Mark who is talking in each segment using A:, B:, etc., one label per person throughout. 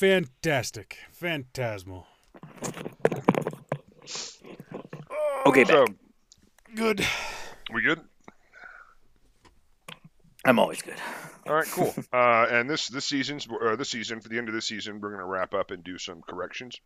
A: Fantastic. Phantasmal.
B: Okay,
C: So,
B: back.
A: Good.
C: we good?
B: I'm always good.
C: All right, cool. uh, and this this season's uh, this season for the end of this season, we're gonna wrap up and do some corrections.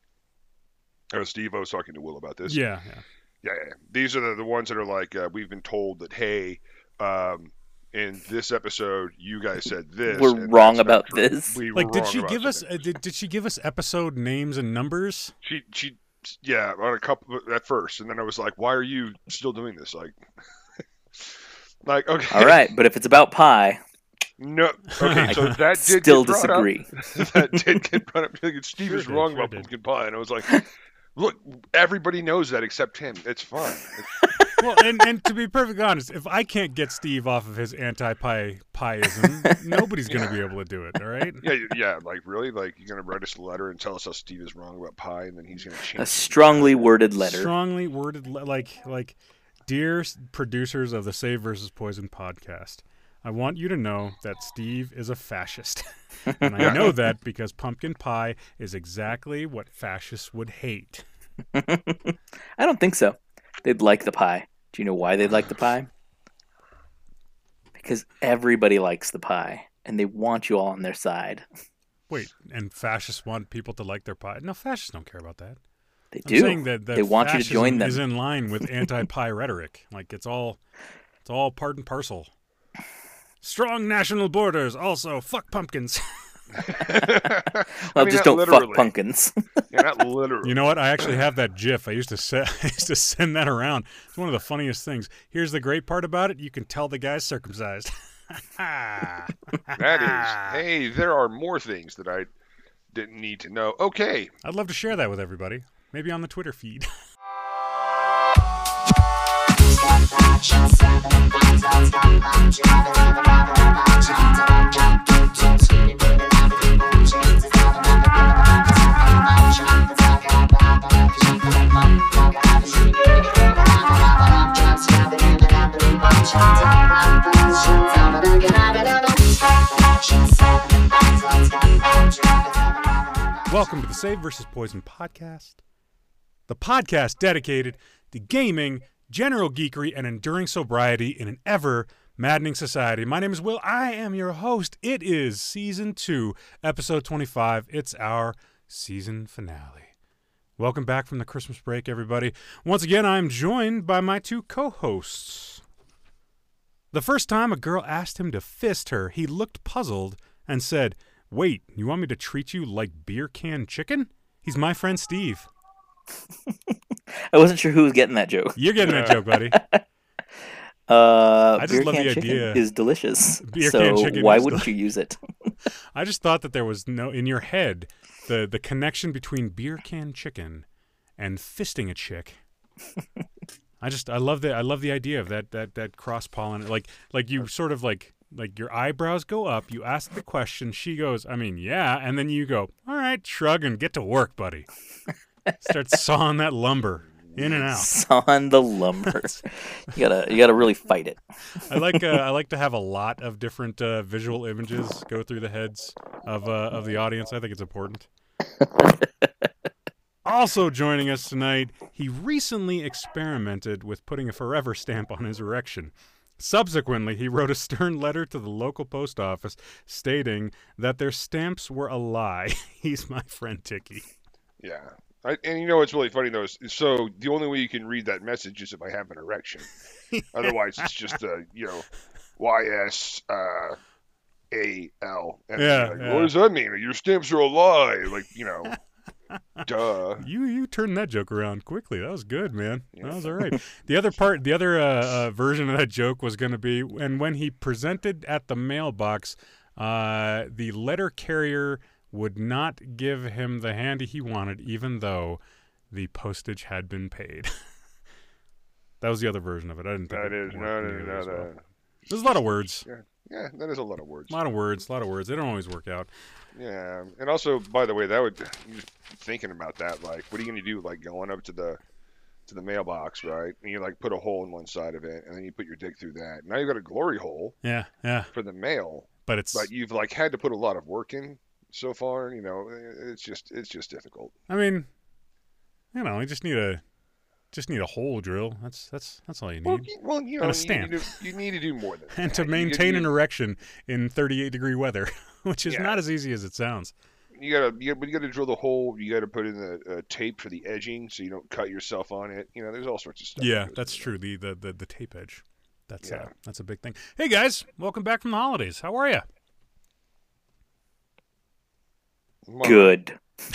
C: Uh, Steve, I was talking to Will about this.
A: Yeah, yeah.
C: yeah, yeah. These are the, the ones that are like uh, we've been told that hey, um, in this episode you guys said this.
B: We're wrong about
C: true.
B: this.
C: We
A: Like, did she give us? Uh, did, did she give us episode names and numbers?
C: She she yeah on a couple at first, and then I was like, why are you still doing this? Like, like okay,
B: All right, but if it's about pie,
C: no, okay, so that did
B: still
C: get brought up.
B: disagree.
C: that did get brought up. Like, Steve
A: Sure
C: is
A: did,
C: wrong
A: sure
C: about
A: did.
C: pumpkin pie, and I was like, look, everybody knows that except him. It's fine.
A: Well, and, and to be perfectly honest, if I can't get Steve off of his anti-pie pieism, nobody's going to be able to do it. All right.
C: yeah, yeah, like really, like you're gonna write us a letter and tell us how Steve is wrong about pie, and then he's gonna change.
B: A
C: it.
B: strongly worded letter.
A: Strongly worded, le- like like, dear producers of the Save versus Poison podcast, I want you to know that Steve is a fascist, and I know that because pumpkin pie is exactly what fascists would hate.
B: I don't think so. They'd like the pie. Do you know why they'd like the pie? Because everybody likes the pie, and they want you all on their side.
A: Wait, and fascists want people to like their pie? No, fascists don't care about that.
B: They
A: I'm
B: do.
A: saying that, that
B: they want you to join them.
A: Is in line with anti-pie rhetoric. Like it's all, it's all part and parcel. Strong national borders. Also, fuck pumpkins.
C: I
B: well,
C: mean,
B: just don't
C: literally.
B: fuck pumpkins.
C: Yeah, not literally.
A: You know what? I actually have that GIF. I used to se- I used to send that around. It's one of the funniest things. Here's the great part about it: you can tell the guy's circumcised.
C: that is. Hey, there are more things that I didn't need to know. Okay,
A: I'd love to share that with everybody. Maybe on the Twitter feed. Welcome to the Save versus Poison podcast, the podcast dedicated to gaming, general geekery, and enduring sobriety in an ever maddening society. My name is Will. I am your host. It is season two, episode 25. It's our season finale. Welcome back from the Christmas break, everybody. Once again, I'm joined by my two co hosts. The first time a girl asked him to fist her, he looked puzzled and said, Wait, you want me to treat you like beer can chicken? He's my friend Steve.
B: I wasn't sure who was getting that joke.
A: You're getting that joke, buddy.
B: Uh,
A: I just
B: beer
A: love
B: can
A: the
B: chicken
A: idea.
B: is delicious.
A: Beer
B: so
A: can chicken
B: why wouldn't you use it?
A: I just thought that there was no in your head the the connection between beer can chicken and fisting a chick. I just I love the I love the idea of that that that cross pollen like like you sort of like like your eyebrows go up, you ask the question, she goes, I mean, yeah, and then you go, All right, shrug and get to work, buddy. Start sawing that lumber in and out.
B: Sawing the lumber. you gotta you gotta really fight it.
A: I like uh, I like to have a lot of different uh, visual images go through the heads of uh, of the audience. I think it's important. also joining us tonight, he recently experimented with putting a forever stamp on his erection. Subsequently, he wrote a stern letter to the local post office stating that their stamps were a lie. He's my friend Tiki.
C: yeah. I, and you know what's really funny though is so the only way you can read that message is if I have an erection. Otherwise, it's just a you know, Y S uh, A L.
A: Yeah,
C: like,
A: yeah.
C: What does that mean? Your stamps are a lie. Like you know, duh.
A: You you turned that joke around quickly. That was good, man. That was all right. the other part, the other uh, uh, version of that joke was going to be, and when he presented at the mailbox, uh, the letter carrier would not give him the handy he wanted, even though the postage had been paid. that was the other version of it. I didn't think
C: That
A: it
C: is
A: worked
C: no, no, no,
A: as well. There's a lot of words.
C: Yeah, that is a lot of words.
A: A lot of words. A lot of words. They don't always work out.
C: Yeah, and also, by the way, that would thinking about that. Like, what are you gonna do? Like going up to the to the mailbox, right? And you like put a hole in one side of it, and then you put your dick through that. Now you've got a glory hole
A: Yeah, yeah.
C: for the mail,
A: But it's
C: but you've like had to put a lot of work in. so far. You know, it's just it's just difficult.
A: I mean, you know, you just need a just need a hole drill. That's that's that's all you need.
C: Well, you, well, you know,
A: And a
C: you
A: stamp.
C: need, to, you need to do more than
A: and
C: that.
A: to maintain
C: gotta-
A: an erection in 38 degree weather, which is
C: Yeah.
A: not as easy as it sounds.
C: You gotta, you, but you gotta drill the hole. You gotta put in the uh, tape for the edging so you don't cut yourself on it. You know, there's all sorts of stuff.
A: Yeah,
C: goes
A: that's
C: into
A: true. The, the the the tape edge. That's uh,
C: Yeah.
A: that's a big thing. Hey guys, welcome back from the holidays. How are you?
B: Good.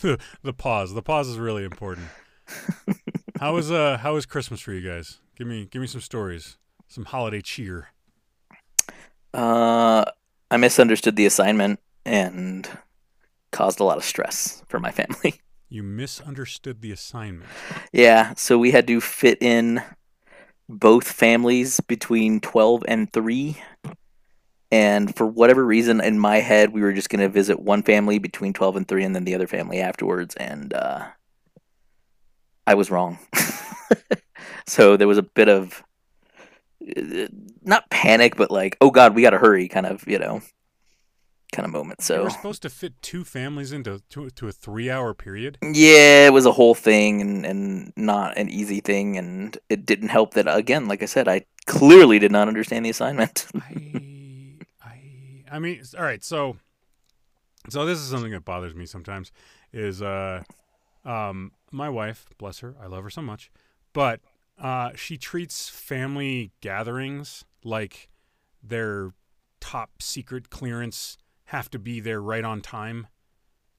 A: the, the pause. The pause is really important. how was uh how was Christmas for you guys? Give me give me some stories. Some holiday cheer.
B: Uh, I misunderstood the assignment and caused a lot of stress for my family.
A: You misunderstood the assignment.
B: yeah, so we had to fit in both families between 12 and 3. And for whatever reason, in my head, we were just going to visit one family between 12 and 3 and then the other family afterwards. And uh, I was wrong. so there was a bit of not panic, but like, oh God, we got to hurry kind of, you know, kind of moment.
A: You
B: So
A: were supposed to fit two families into to, to a three hour period.
B: yeah, it was a whole thing and, and not an easy thing. And it didn't help that, again, like I said, I clearly did not understand the assignment.
A: I, I, I mean, all right. So, so this is something that bothers me sometimes. Is uh, um, my wife, bless her, I love her so much, but uh, she treats family gatherings like their top secret clearance, have to be there right on time,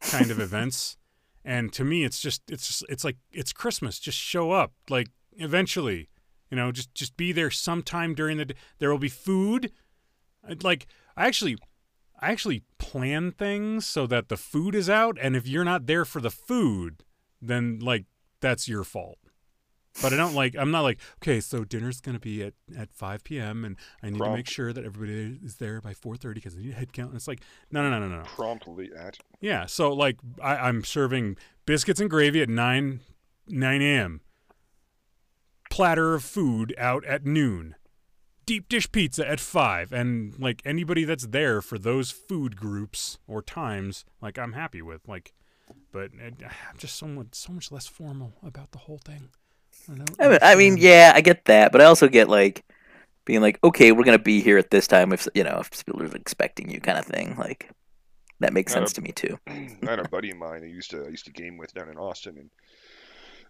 A: kind of events. And to me, it's just it's just, it's like it's Christmas. Just show up, like eventually. You know, just just be there sometime during the. d- There will be food. Like I actually, I actually plan things so that the food is out, and if you're not there for the food, then like that's your fault. But I don't like. I'm not like okay. So dinner's gonna be at at 5 p.m. and I need to make sure that everybody is there by 4:30 because I need a head count. And it's like no, no, no, no, no.
C: promptly at.
A: Yeah. So like I, I'm serving biscuits and gravy at nine nine a.m. Platter of food out at noon. Deep dish pizza at five, and like anybody that's there for those food groups or times, like I'm happy with. Like, but it, I'm just so much so much less formal about the whole thing. I, don't
B: I mean, I mean, yeah, I get that, but I also get like being like, okay, we're gonna be here at this time if you know if Spielberg's expecting you, kind of thing. Like that makes sense to me too.
C: I had a buddy of mine I used to I used to game with down in Austin, and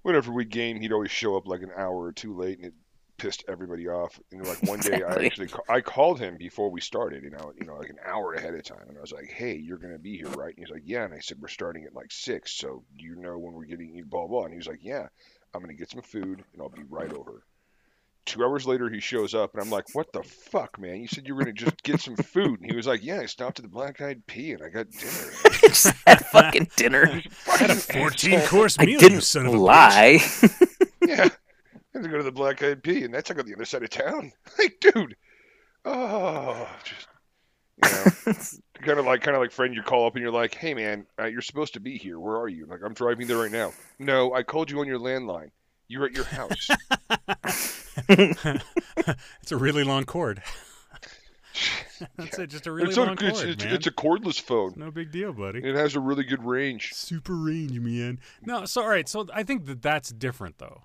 C: whenever we'd game, he'd always show up like an hour or two late, and it pissed everybody off. And like one day, I actually I called him before we started, you know, you know, like an hour ahead of time, and I was like, "Hey, you're gonna be here, right?" And he's like, "Yeah," and I said, "We're starting at like six, so do you know when we're getting you blah blah?" And he was like, "Yeah, I'm gonna get some food, and I'll be right over." Two hours later, he shows up, and I'm like, "What the fuck, man? You said you were gonna just get some food." And he was like, "Yeah, I stopped at the Black Eyed Pea, and I got dinner."
B: Just had fucking dinner.
A: had a 14 course meal. I
B: didn't
A: son of a bitch.
B: lie.
C: Yeah. I had to go to the Black Eyed Pea, and that's like on the other side of town. Like, dude. Oh, just you know, kind of like kind of like friend. You call up and you're like, "Hey, man, uh, you're supposed to be here. Where are you?" Like, I'm driving there right now. No, I called you on your landline. You're at your house.
A: it's a really long cord. That's it. Just a really
C: it's,
A: long
C: a,
A: cord,
C: it's, it's,
A: man.
C: it's a cordless phone.
A: no big deal, buddy.
C: It has a really good range.
A: Super range, man. No, so all right. So I think that that's different, though.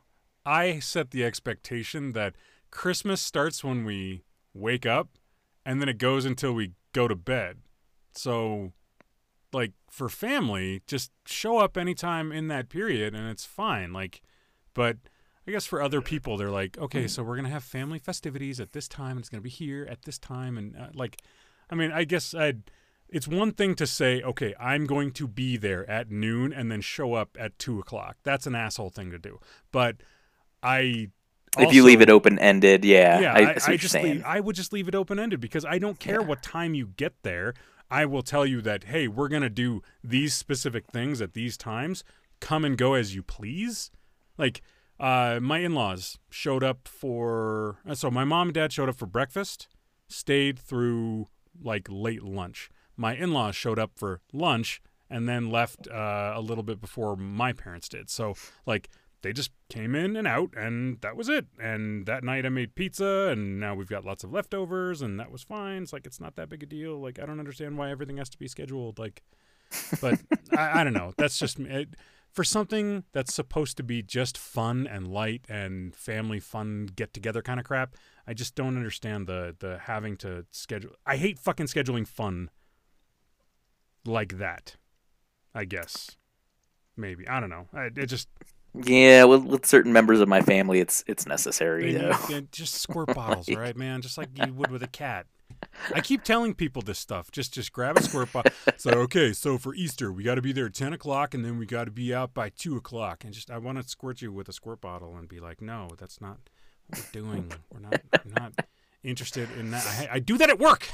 A: I set the expectation that Christmas starts when we wake up, and then it goes until we go to bed. So, like for family, just show up anytime in that period, and it's fine. Like, but I guess for other people, they're like, okay, so we're gonna have family festivities at this time, and it's gonna be here at this time, and uh, like, I mean, I guess I'd. It's one thing to say, okay, I'm going to be there at noon, and then show up at two o'clock. That's an asshole thing to do. But I.
B: if you leave it open ended, yeah,
A: yeah,
B: I,
A: I,
B: I
A: just leave, I would just leave it open ended because I don't care
B: Yeah.
A: what time you get there. I will tell you that hey, we're gonna do these specific things at these times. Come and go as you please. Like uh, my in-laws showed up for uh, so my mom and dad showed up for breakfast, stayed through like late lunch. My in-laws showed up for lunch and then left uh, a little bit before my parents did. So like they just came in and out, and that was it. And that night I made pizza, and now we've got lots of leftovers, and that was fine. It's like it's not that big a deal. Like I don't understand why everything has to be scheduled. Like, but I, I don't know. That's just it, for something that's supposed to be just fun and light and family fun get together kind of crap. I just don't understand the the having to schedule. I hate fucking scheduling fun like that. I guess maybe I don't know. I, it just
B: Yeah, with, with certain members of my family, it's it's necessary.
A: They
B: though.
A: need- just squirt bottles, right, man? Just like you would with a cat. I keep telling people this stuff. Just just grab a squirt bottle. So okay, so for Easter we got to be there at ten o'clock, and then we got to be out by two o'clock. And just I want to squirt you with a squirt bottle and be like, no, that's not what we're doing. We're not we're not interested in that. I, I do that at work.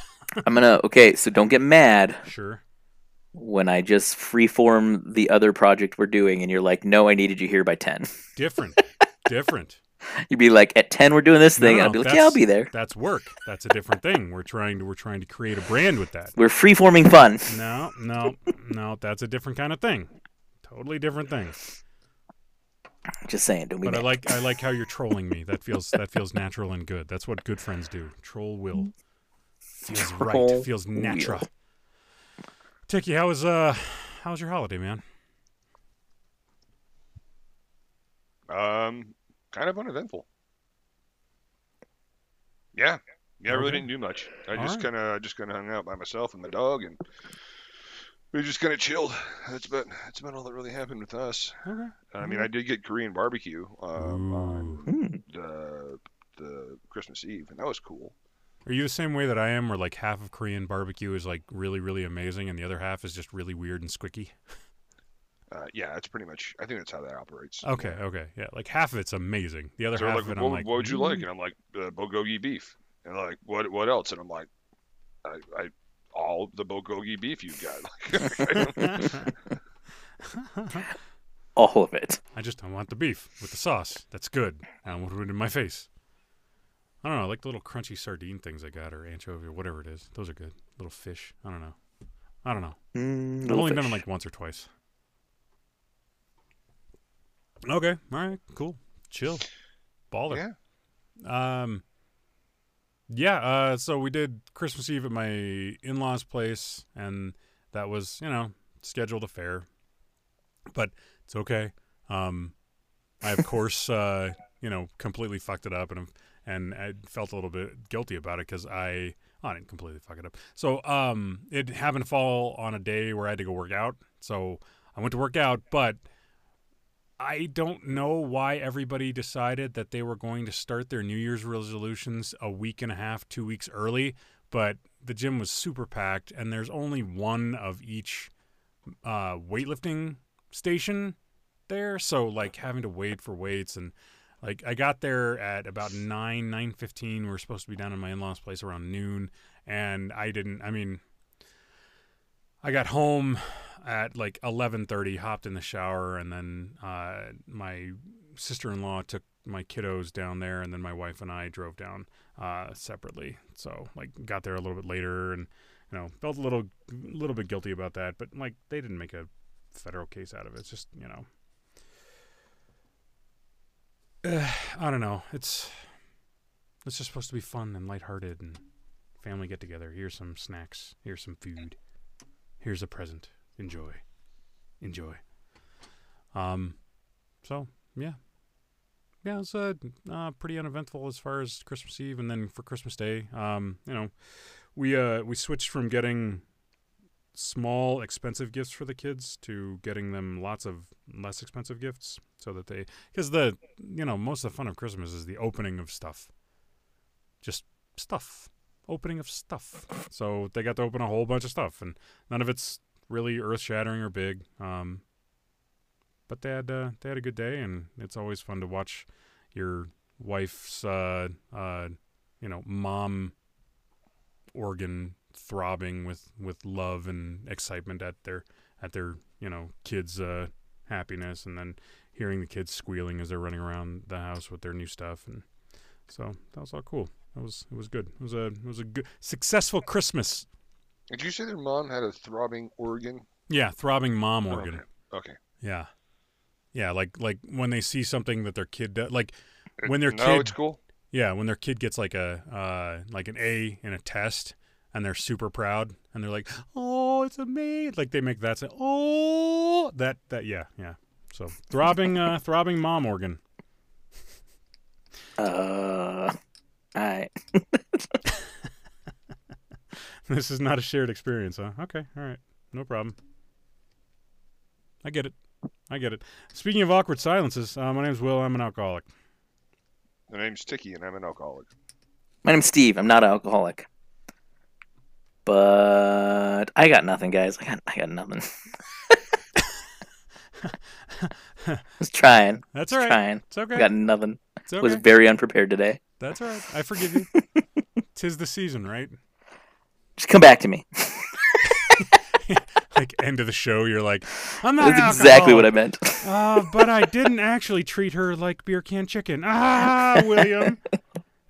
B: I'm gonna okay. So don't get mad
A: Sure.
B: When I just freeform the other project we're doing, and you're like, "No, I needed you here by 10.
A: Different. Different.
B: You'd be like, "At 10, we're doing this thing."
A: no,
B: I'd be like, "Yeah, I'll be there."
A: That's work. That's a different thing. We're trying to we're trying to create a brand with that.
B: We're freeforming fun.
A: No, no, no. That's a different kind of thing. Totally different thing.
B: Just saying, don't be
A: But I like I like how you're trolling me. That feels that feels natural and good. That's what good friends do. Troll will. Feels right.
B: Troll
A: Feels
B: will.
A: natural. Tiki, how was uh how was your holiday, man?
C: Um, kind of uneventful. Yeah, yeah, I really
A: Okay.
C: didn't do much. I
A: All
C: just
A: right.
C: kind of just kind of hung out by myself and my dog, and we just kind of chilled. That's about that's about all that really happened with us.
A: Okay.
C: I mean, I did get Korean barbecue um, on the the Christmas Eve, and that was cool.
A: Are you the same way that I am where like half of Korean barbecue is like really, really amazing and the other half is just really weird and squicky?
C: Uh, yeah, that's pretty much. I think that's how that operates.
A: Okay, okay. Yeah. Like half of it's amazing. The other
C: So
A: half
C: like,
A: of it
C: what,
A: I'm like
C: what would you like?
A: "Mm."
C: And I'm like, uh, bulgogi beef. And like, what what else? And I'm like, I, I all the bulgogi beef you've got.
B: All of it.
A: I just I want the beef with the sauce. That's good. I don't want it in my face. I don't know. I like the little crunchy sardine things I got, or anchovy, or whatever it is. Those are good. Little fish. I don't know. I don't know.
B: Mm,
A: I've only done
B: fish.
A: them like once or twice. Okay. All right. Cool. Chill. Baller.
C: yeah.
A: Um. Yeah. Uh. So we did Christmas Eve at my in-laws' place, and that was you know scheduled affair, but it's okay. Um, I of course uh you know completely fucked it up, and and I felt a little bit guilty about it because I oh, I didn't completely fuck it up. So um, it happened to fall on a day where I had to go work out, so I went to work out, but. I don't know why everybody decided that they were going to start their New Year's resolutions a week and a half, two weeks early, but the gym was super packed, and there's only one of each uh, weightlifting station there. So, like, having to wait for weights and like I got there at about nine nine fifteen. We're supposed to be down in my in laws' place around noon, and I didn't. I mean, I got home at like eleven thirty. Hopped in the shower, and then uh, my sister in law took my kiddos down there, and then my wife and I drove down uh, separately. So like got there a little bit later, and you know felt a little a little bit guilty about that. But like they didn't make a federal case out of it. It's just you know. I don't know. It's it's just supposed to be fun and lighthearted and family get together. Here's some snacks. Here's some food. Here's a present. Enjoy. Enjoy. Um so yeah. Yeah, it was uh, uh, pretty uneventful as far as Christmas Eve and then for Christmas Day. Um, you know, we uh we switched from getting small expensive gifts for the kids to getting them lots of less expensive gifts so that they because the you know most of the fun of christmas is the opening of stuff. Just stuff. Opening of stuff. So they got to open a whole bunch of stuff and none of it's really earth shattering or big um but they had uh, they had a good day and it's always fun to watch your wife's uh uh you know mom organ throbbing with with love and excitement at their at their you know kids uh happiness and then hearing the kids squealing as they're running around the house with their new stuff and so that was all cool that was it was good it was a it was a good successful christmas
C: Did you say their mom had a throbbing organ?
A: yeah throbbing mom organ
C: Okay. okay.
A: yeah Yeah, like like when they see something that their kid does, like when their
C: no,
A: kid,
C: it's cool.
A: yeah, when their kid gets like a uh, like an A in a test, and they're super proud, and they're like, "Oh, it's amazing!" Like they make that say, "Oh, that that yeah yeah." So throbbing uh, throbbing mom organ.
B: Uh, all right.
A: This is not a shared experience, huh? Okay, all right, no problem. I get it. I get it. Speaking of awkward silences, uh, my name's Will. I'm an alcoholic.
C: My name's Tiki, and I'm an alcoholic.
B: My name's Steve. I'm not an alcoholic. But I got nothing, guys. I got I got nothing. I was trying.
A: That's all right.
B: Trying.
A: It's okay.
B: I got nothing.
A: It's
B: Was very unprepared today.
A: That's all right. I forgive you. Tis the season, right?
B: Just come back to me.
A: Like end of the show, you're like, I'm not.
B: That's exactly what I meant.
A: Uh, but I didn't actually treat her like beer can chicken. Ah, William.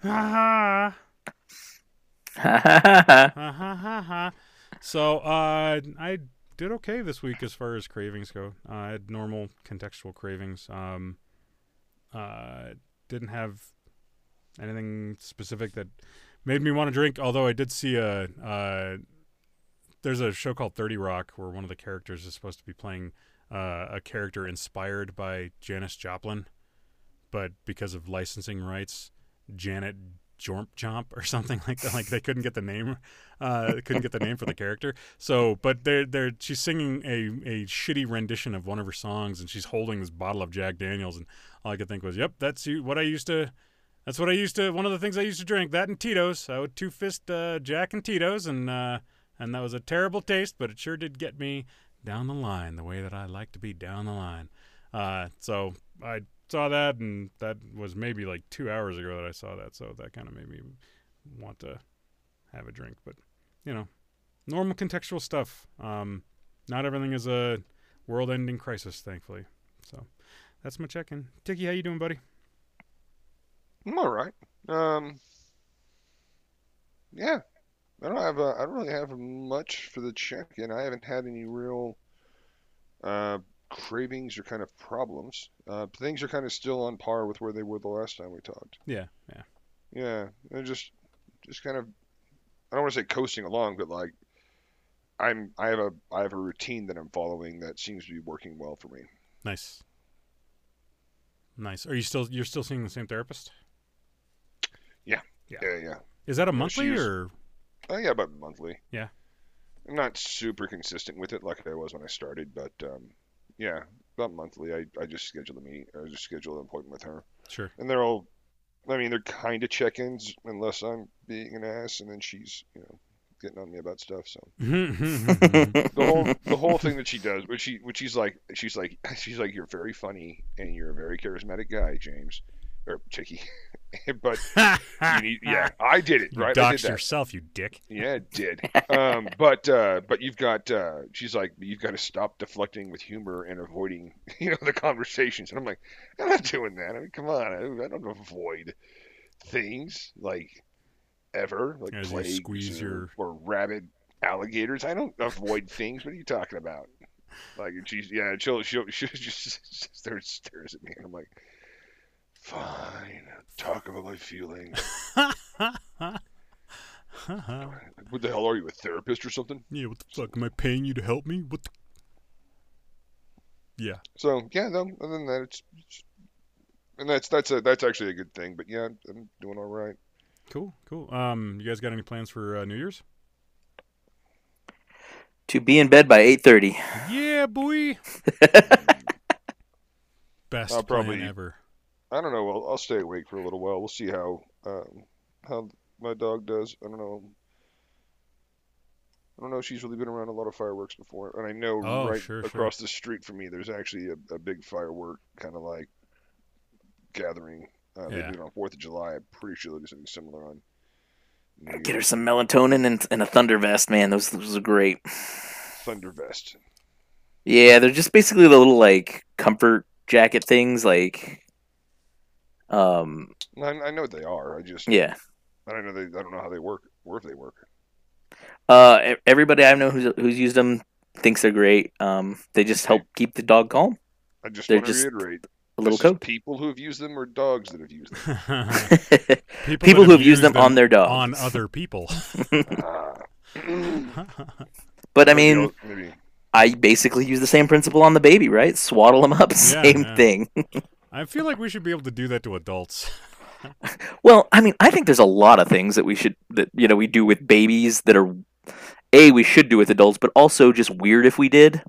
A: Ah,
B: Ha ha ha ha.
A: ha, ha, ha, ha. So uh, I did okay this week as far as cravings go. Uh, I had normal contextual cravings. Um, uh, didn't have anything specific that made me want to drink. Although I did see a uh, there's a show called Thirty Rock where one of the characters is supposed to be playing uh, a character inspired by Janis Joplin, but because of licensing rights, Janet Jormp Jomp or something like that. Like they couldn't get the name, uh, couldn't get the name for the character. So, but they're they're she's singing a a shitty rendition of one of her songs, and she's holding this bottle of Jack Daniels, and all I could think was, "Yep, that's what I used to." That's what I used to. One of the things I used to drink. That and Tito's. I would two fist uh, Jack and Tito's, and uh, and that was a terrible taste, but it sure did get me down the line the way that I like to be down the line. Uh, so I saw that, and that was maybe like two hours ago that I saw that. So that kind of made me want to have a drink. But you know, normal contextual stuff. Um, not everything is a world-ending crisis, thankfully. So that's my check-in. Tiki, how you doing, buddy?
C: I'm all right. Um, yeah, I don't have. Uh, I don't really have much for the check-in. I haven't had any real uh, cravings or kind of problems. Uh, things are kind of still on par with where they were the last time we talked.
A: Yeah, yeah.
C: Yeah, they're just, just kind of. I don't want to say coasting along, but like, I'm. I have a. I have a routine that I'm following that seems to be working well for me.
A: Nice. Nice. Are you still you're still seeing the same therapist?
C: Yeah, yeah. Yeah.
A: Is that a
C: Yeah,
A: monthly or
C: Oh yeah, about monthly.
A: Yeah.
C: I'm not super consistent with it like I was when I started, but um, yeah, about monthly. I, I just schedule a meet. I just schedule an appointment with her,
A: sure?
C: and they're all. I mean, they're kind of check-ins unless I'm being an ass, and then she's you know getting on me about stuff. So the whole the whole thing that she does, which she which she's like she's like she's like you're very funny and you're a very charismatic guy, James or Chicky, but you need, yeah, I did it
A: You
C: right. I did
A: doxed yourself, you dick.
C: Yeah, it did. Um, but uh, but you've got uh, she's like you've got to stop deflecting with humor and avoiding you know the conversations. And I'm like, I'm not doing that. I mean, come on, I, I don't avoid things like ever like
A: As you squeeze
C: or,
A: your-
C: or rabid alligators. I don't avoid things. What are you talking about? Like she's yeah, she'll she'll she just stares stares at me, and I'm like, fine, talk about my feelings. Like, what the hell are you, a therapist or something?
A: yeah, what the fuck? Am I paying you to help me? What the Yeah.
C: So yeah, no, other than that, it's, it's and that's that's a that's actually a good thing. But yeah, I'm doing all right.
A: Cool, cool. Um, you guys got any plans for uh, New Year's?
B: to be in bed by eight thirty.
A: Yeah, boy. Best
C: I'll probably-
A: plan ever.
C: I don't know. I'll, I'll stay awake for a little while. We'll see how um, how my dog does. I don't know. I don't know. She's really been around a lot of fireworks before, and I know
A: Oh,
C: right
A: sure, sure.
C: across the street from me, there's actually a, a big firework kind of like gathering. Uh, They
A: Yeah.
C: do it on Fourth of July. I'm pretty sure they'll do something similar on. New
B: Get her some melatonin and, and a thunder vest, man. Those those are great.
C: Thunder vest.
B: Yeah, they're just basically the little like comfort jacket things, like um
C: I, I know what they are. I just
B: yeah.
C: I don't know. They, I don't know how they work or if they work.
B: Uh, everybody I know who's who's used them thinks they're great. Um, they just help keep the dog calm.
C: I just
B: They're
C: want to
B: just
C: reiterate.
B: A little
C: this
B: code.
C: people who have used them or dogs that have used them.
A: people,
B: People who have used them on their dogs.
A: on other people.
C: Ah.
B: but I mean,
C: I'll- maybe.
B: I basically use the same principle on the baby, right? Swaddle them up, same
A: yeah.
B: thing.
A: I feel like we should be able to do that to adults.
B: Well, I mean, I think there's a lot of things that we should that you know we do with babies that are a we should do with adults, but also just weird if we did.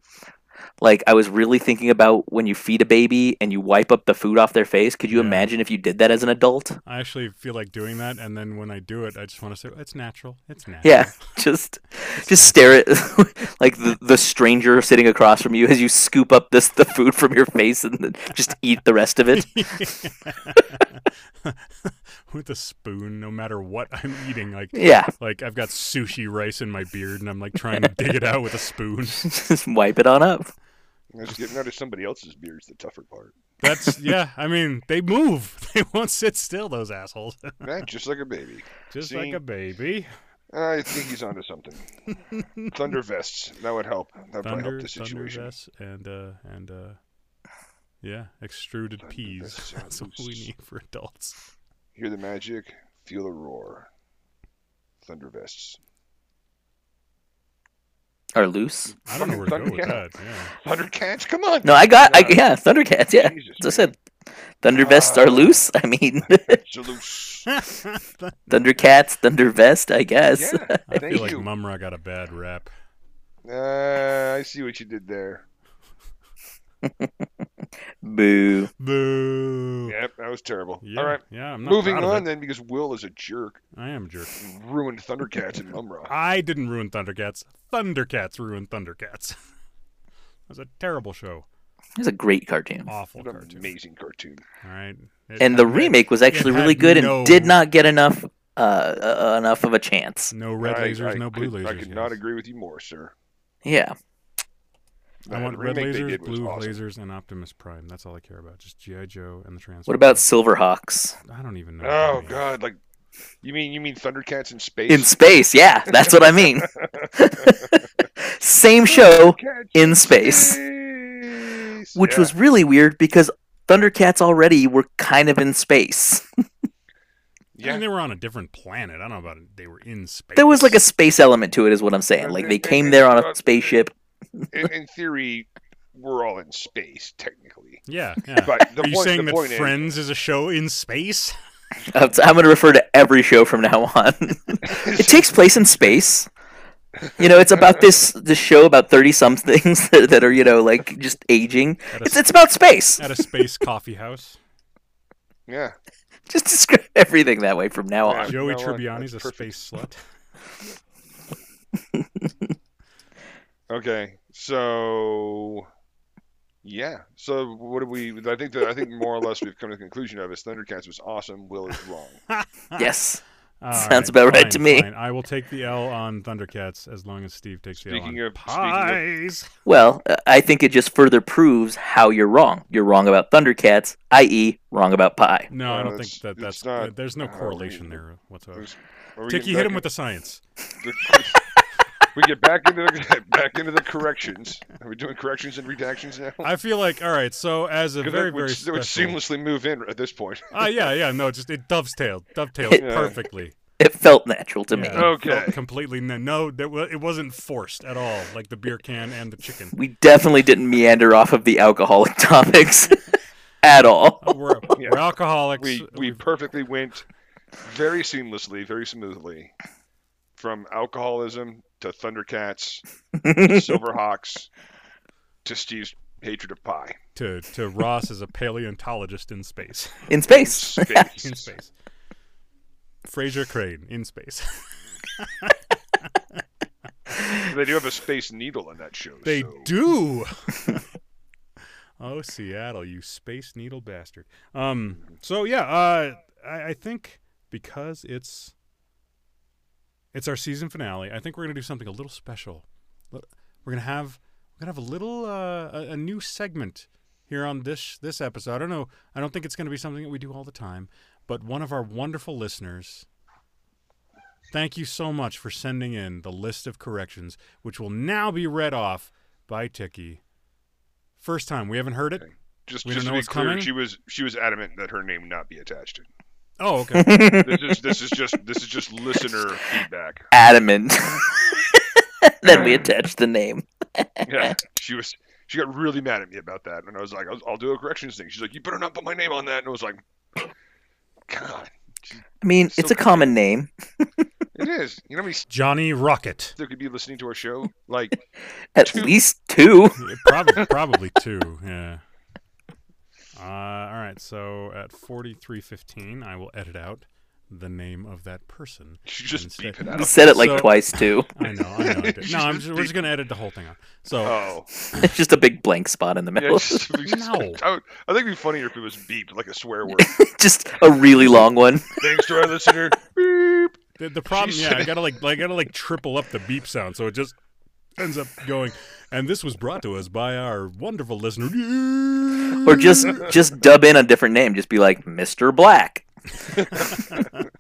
B: Like I was really thinking about when you feed a baby and you wipe up the food off their face. Could you
A: Yeah.
B: imagine if you did that as an adult?
A: I actually feel like doing that, and then when I do it, I just want to say it's natural. It's natural.
B: Yeah, just just stare at like the the stranger sitting across from you as you scoop up this the food from your face and then just eat the rest of it.
A: With a spoon, no matter what I'm eating, like
B: Yeah,
A: like I've got sushi rice in my beard, and I'm like trying to dig it out with a spoon.
B: just wipe it on up.
C: Just getting out of somebody else's beer is the tougher part.
A: That's yeah. I mean, they move. They won't sit still. Those assholes.
C: Yeah, just like a baby.
A: Just
C: See?
A: like a baby.
C: I think he's onto something. Thunder vests. That would help. That would probably
A: Thunder,
C: help the
A: thunder
C: situation.
A: vests, and uh, and uh, yeah, extruded
C: Thunder
A: peas. That's what we need for adults.
C: Hear the magic, feel the roar. Thunder vests.
B: Are loose?
A: I don't know where to go with
C: Yeah.
A: that. Yeah.
C: Thundercats, come on.
B: No, I got. I,
C: Yeah.
B: yeah, Thundercats. Yeah,
C: Jesus,
B: as I said, Thunder vests are
C: Ah.
B: loose. I mean,
C: It's loose.
B: Thundercats, Thunder vest. I guess.
C: Yeah,
A: I
C: thank
A: feel like
C: you.
A: Mumm-Ra got a bad rap.
C: Uh, I see what you did there.
B: Boo.
A: Boo.
C: Yep, that was terrible.
A: Yeah,
C: All right,
A: yeah. I'm not
C: moving
A: proud of
C: on
A: it.
C: then, because Will is a jerk.
A: I am a jerk.
C: and Ruined Thundercats and Mumm-Ra.
A: I didn't ruin Thundercats. Thundercats ruined Thundercats. it was a terrible show.
B: It was a great cartoon.
A: Awful
C: What
A: cartoon.
C: amazing cartoon.
A: All right. It
B: And the
A: had-
B: remake was actually really good and did not get enough uh, uh enough of a chance.
A: No red
C: I,
A: lasers,
C: I
A: no blue
C: could,
A: lasers.
C: I could not agree with you more, sir.
B: Yeah.
A: I want red lasers, blue
C: awesome.
A: lasers, and Optimus Prime. That's all I care about. Just GI Joe and the Transformers.
B: What about Silverhawks
A: I don't even know.
C: Oh. God, like you mean you mean Thundercats in space?
B: in space? Yeah, that's what I mean. Same show, in space.
C: space.
B: which
C: Yeah.
B: was really weird because Thundercats already were kind of in space.
A: I
C: yeah.
A: mean, they were on a different planet. I don't know about it. They were in space.
B: There was like a space element to it, is what I'm saying. Like they came there on a spaceship.
C: In, in theory, we're all in space technically.
A: Yeah, yeah.
C: But the
A: Are you
C: point,
A: saying
C: the
A: that
C: point is,
A: Friends is a show in space?
B: I'm going to refer to every show from now on. it takes place in space. You know, it's about this this show about thirty somethings that, that are you know like just aging.
A: A,
B: It's it's about space.
A: at a space coffee house.
C: yeah.
B: Just describe everything that way from now
C: Yeah.
B: on.
A: Joey
C: no, uh,
A: Tribbiani's a
C: perfect.
A: space slut.
C: Okay. So. Yeah. So what do we? I think that I think more or less we've come to the conclusion of is Thundercats was awesome. Will is wrong.
B: Yes.
A: All
B: Sounds about right to me.
A: fine. I will take the L on Thundercats as long as Steve takes the L on
C: of- speaking of-
A: pies.
B: Well, uh, I think it just further proves how you're wrong. You're wrong about Thundercats, i.e., wrong about pie.
A: No, I don't think that that's.
C: not-
A: there's no
C: uh,
A: correlation
C: we-
A: there whatsoever.
C: There's-
A: Tiki, hit
C: back
A: him with the science.
C: in- we get back into the back into the corrections. Are we doing corrections and redactions now?
A: I feel like all right. So as a very
C: that would,
A: very
C: that would seamlessly move in at this point.
A: Ah, yeah, yeah. No, just it dovetailed, dovetailed
B: Yeah.
A: perfectly.
B: It felt natural to me.
A: Yeah, it
C: Okay.
A: completely no, no. That it wasn't forced at all, like the beer can and the chicken.
B: We definitely didn't meander off of the alcoholic topics at all.
A: Uh, we're,
C: Yeah.
A: we're alcoholics.
C: We we perfectly went very seamlessly, very smoothly from alcoholism to Thundercats, Silverhawks, to Steve's hatred of pie.
A: to to Ross as a paleontologist in space.
B: In space.
C: Space.
A: in space. Frasier Crane in space.
C: They do have a space needle in that show.
A: They
C: so-
A: do. oh, Seattle, you space needle bastard. Um. So yeah, uh, I, I think because it's it's our season finale, I think we're gonna do something a little special. We're gonna have we're gonna have a little uh, a, a new segment here on this this episode. I don't know. I don't think it's gonna be something that we do all the time, but one of our wonderful listeners. Thank you so much for sending in the list of corrections, which will now be read off by Tiki. First time. We haven't heard it.
C: Just
A: We
C: just to be clear,
A: coming?
C: she was she was adamant that her name not be attached.
A: Oh, okay.
C: This is this is just this is just listener feedback.
B: Adamant. then we attach the name.
C: Yeah, she was she got really mad at me about that, and I was like, I'll, I'll do a corrections thing. She's like, you better not put my name on that, and I was like, God,
B: I mean,
C: So
B: it's a common name.
C: it is. You know how
A: Johnny Rocket.
C: there could be listening to our show? Like,
B: At
C: Two.
B: least two.
A: Yeah, probably, probably two. Yeah. Uh, all right. So at forty-three fifteen, I will edit out the name of that person.
C: you just
A: Instead-
C: beep it
B: You
C: out.
B: said it like
A: So-
B: twice too.
A: I know. I know. I did. No, I'm just, we're just gonna edit the whole thing out. So
C: Oh,
B: It's just a big blank spot in the
C: yeah,
B: middle.
C: just, just-
A: No.
C: I, would- I think it'd be funnier if it was beeped like a swear word.
B: just a really long one.
C: Thanks to our listener. Beep.
A: the, the problem,
C: She
A: yeah, I gotta like, I gotta like triple up the beep sound, so it just ends up going. And this was brought to us by our wonderful listener.
B: Or just just dub in a different name. Just be like Mr. Black.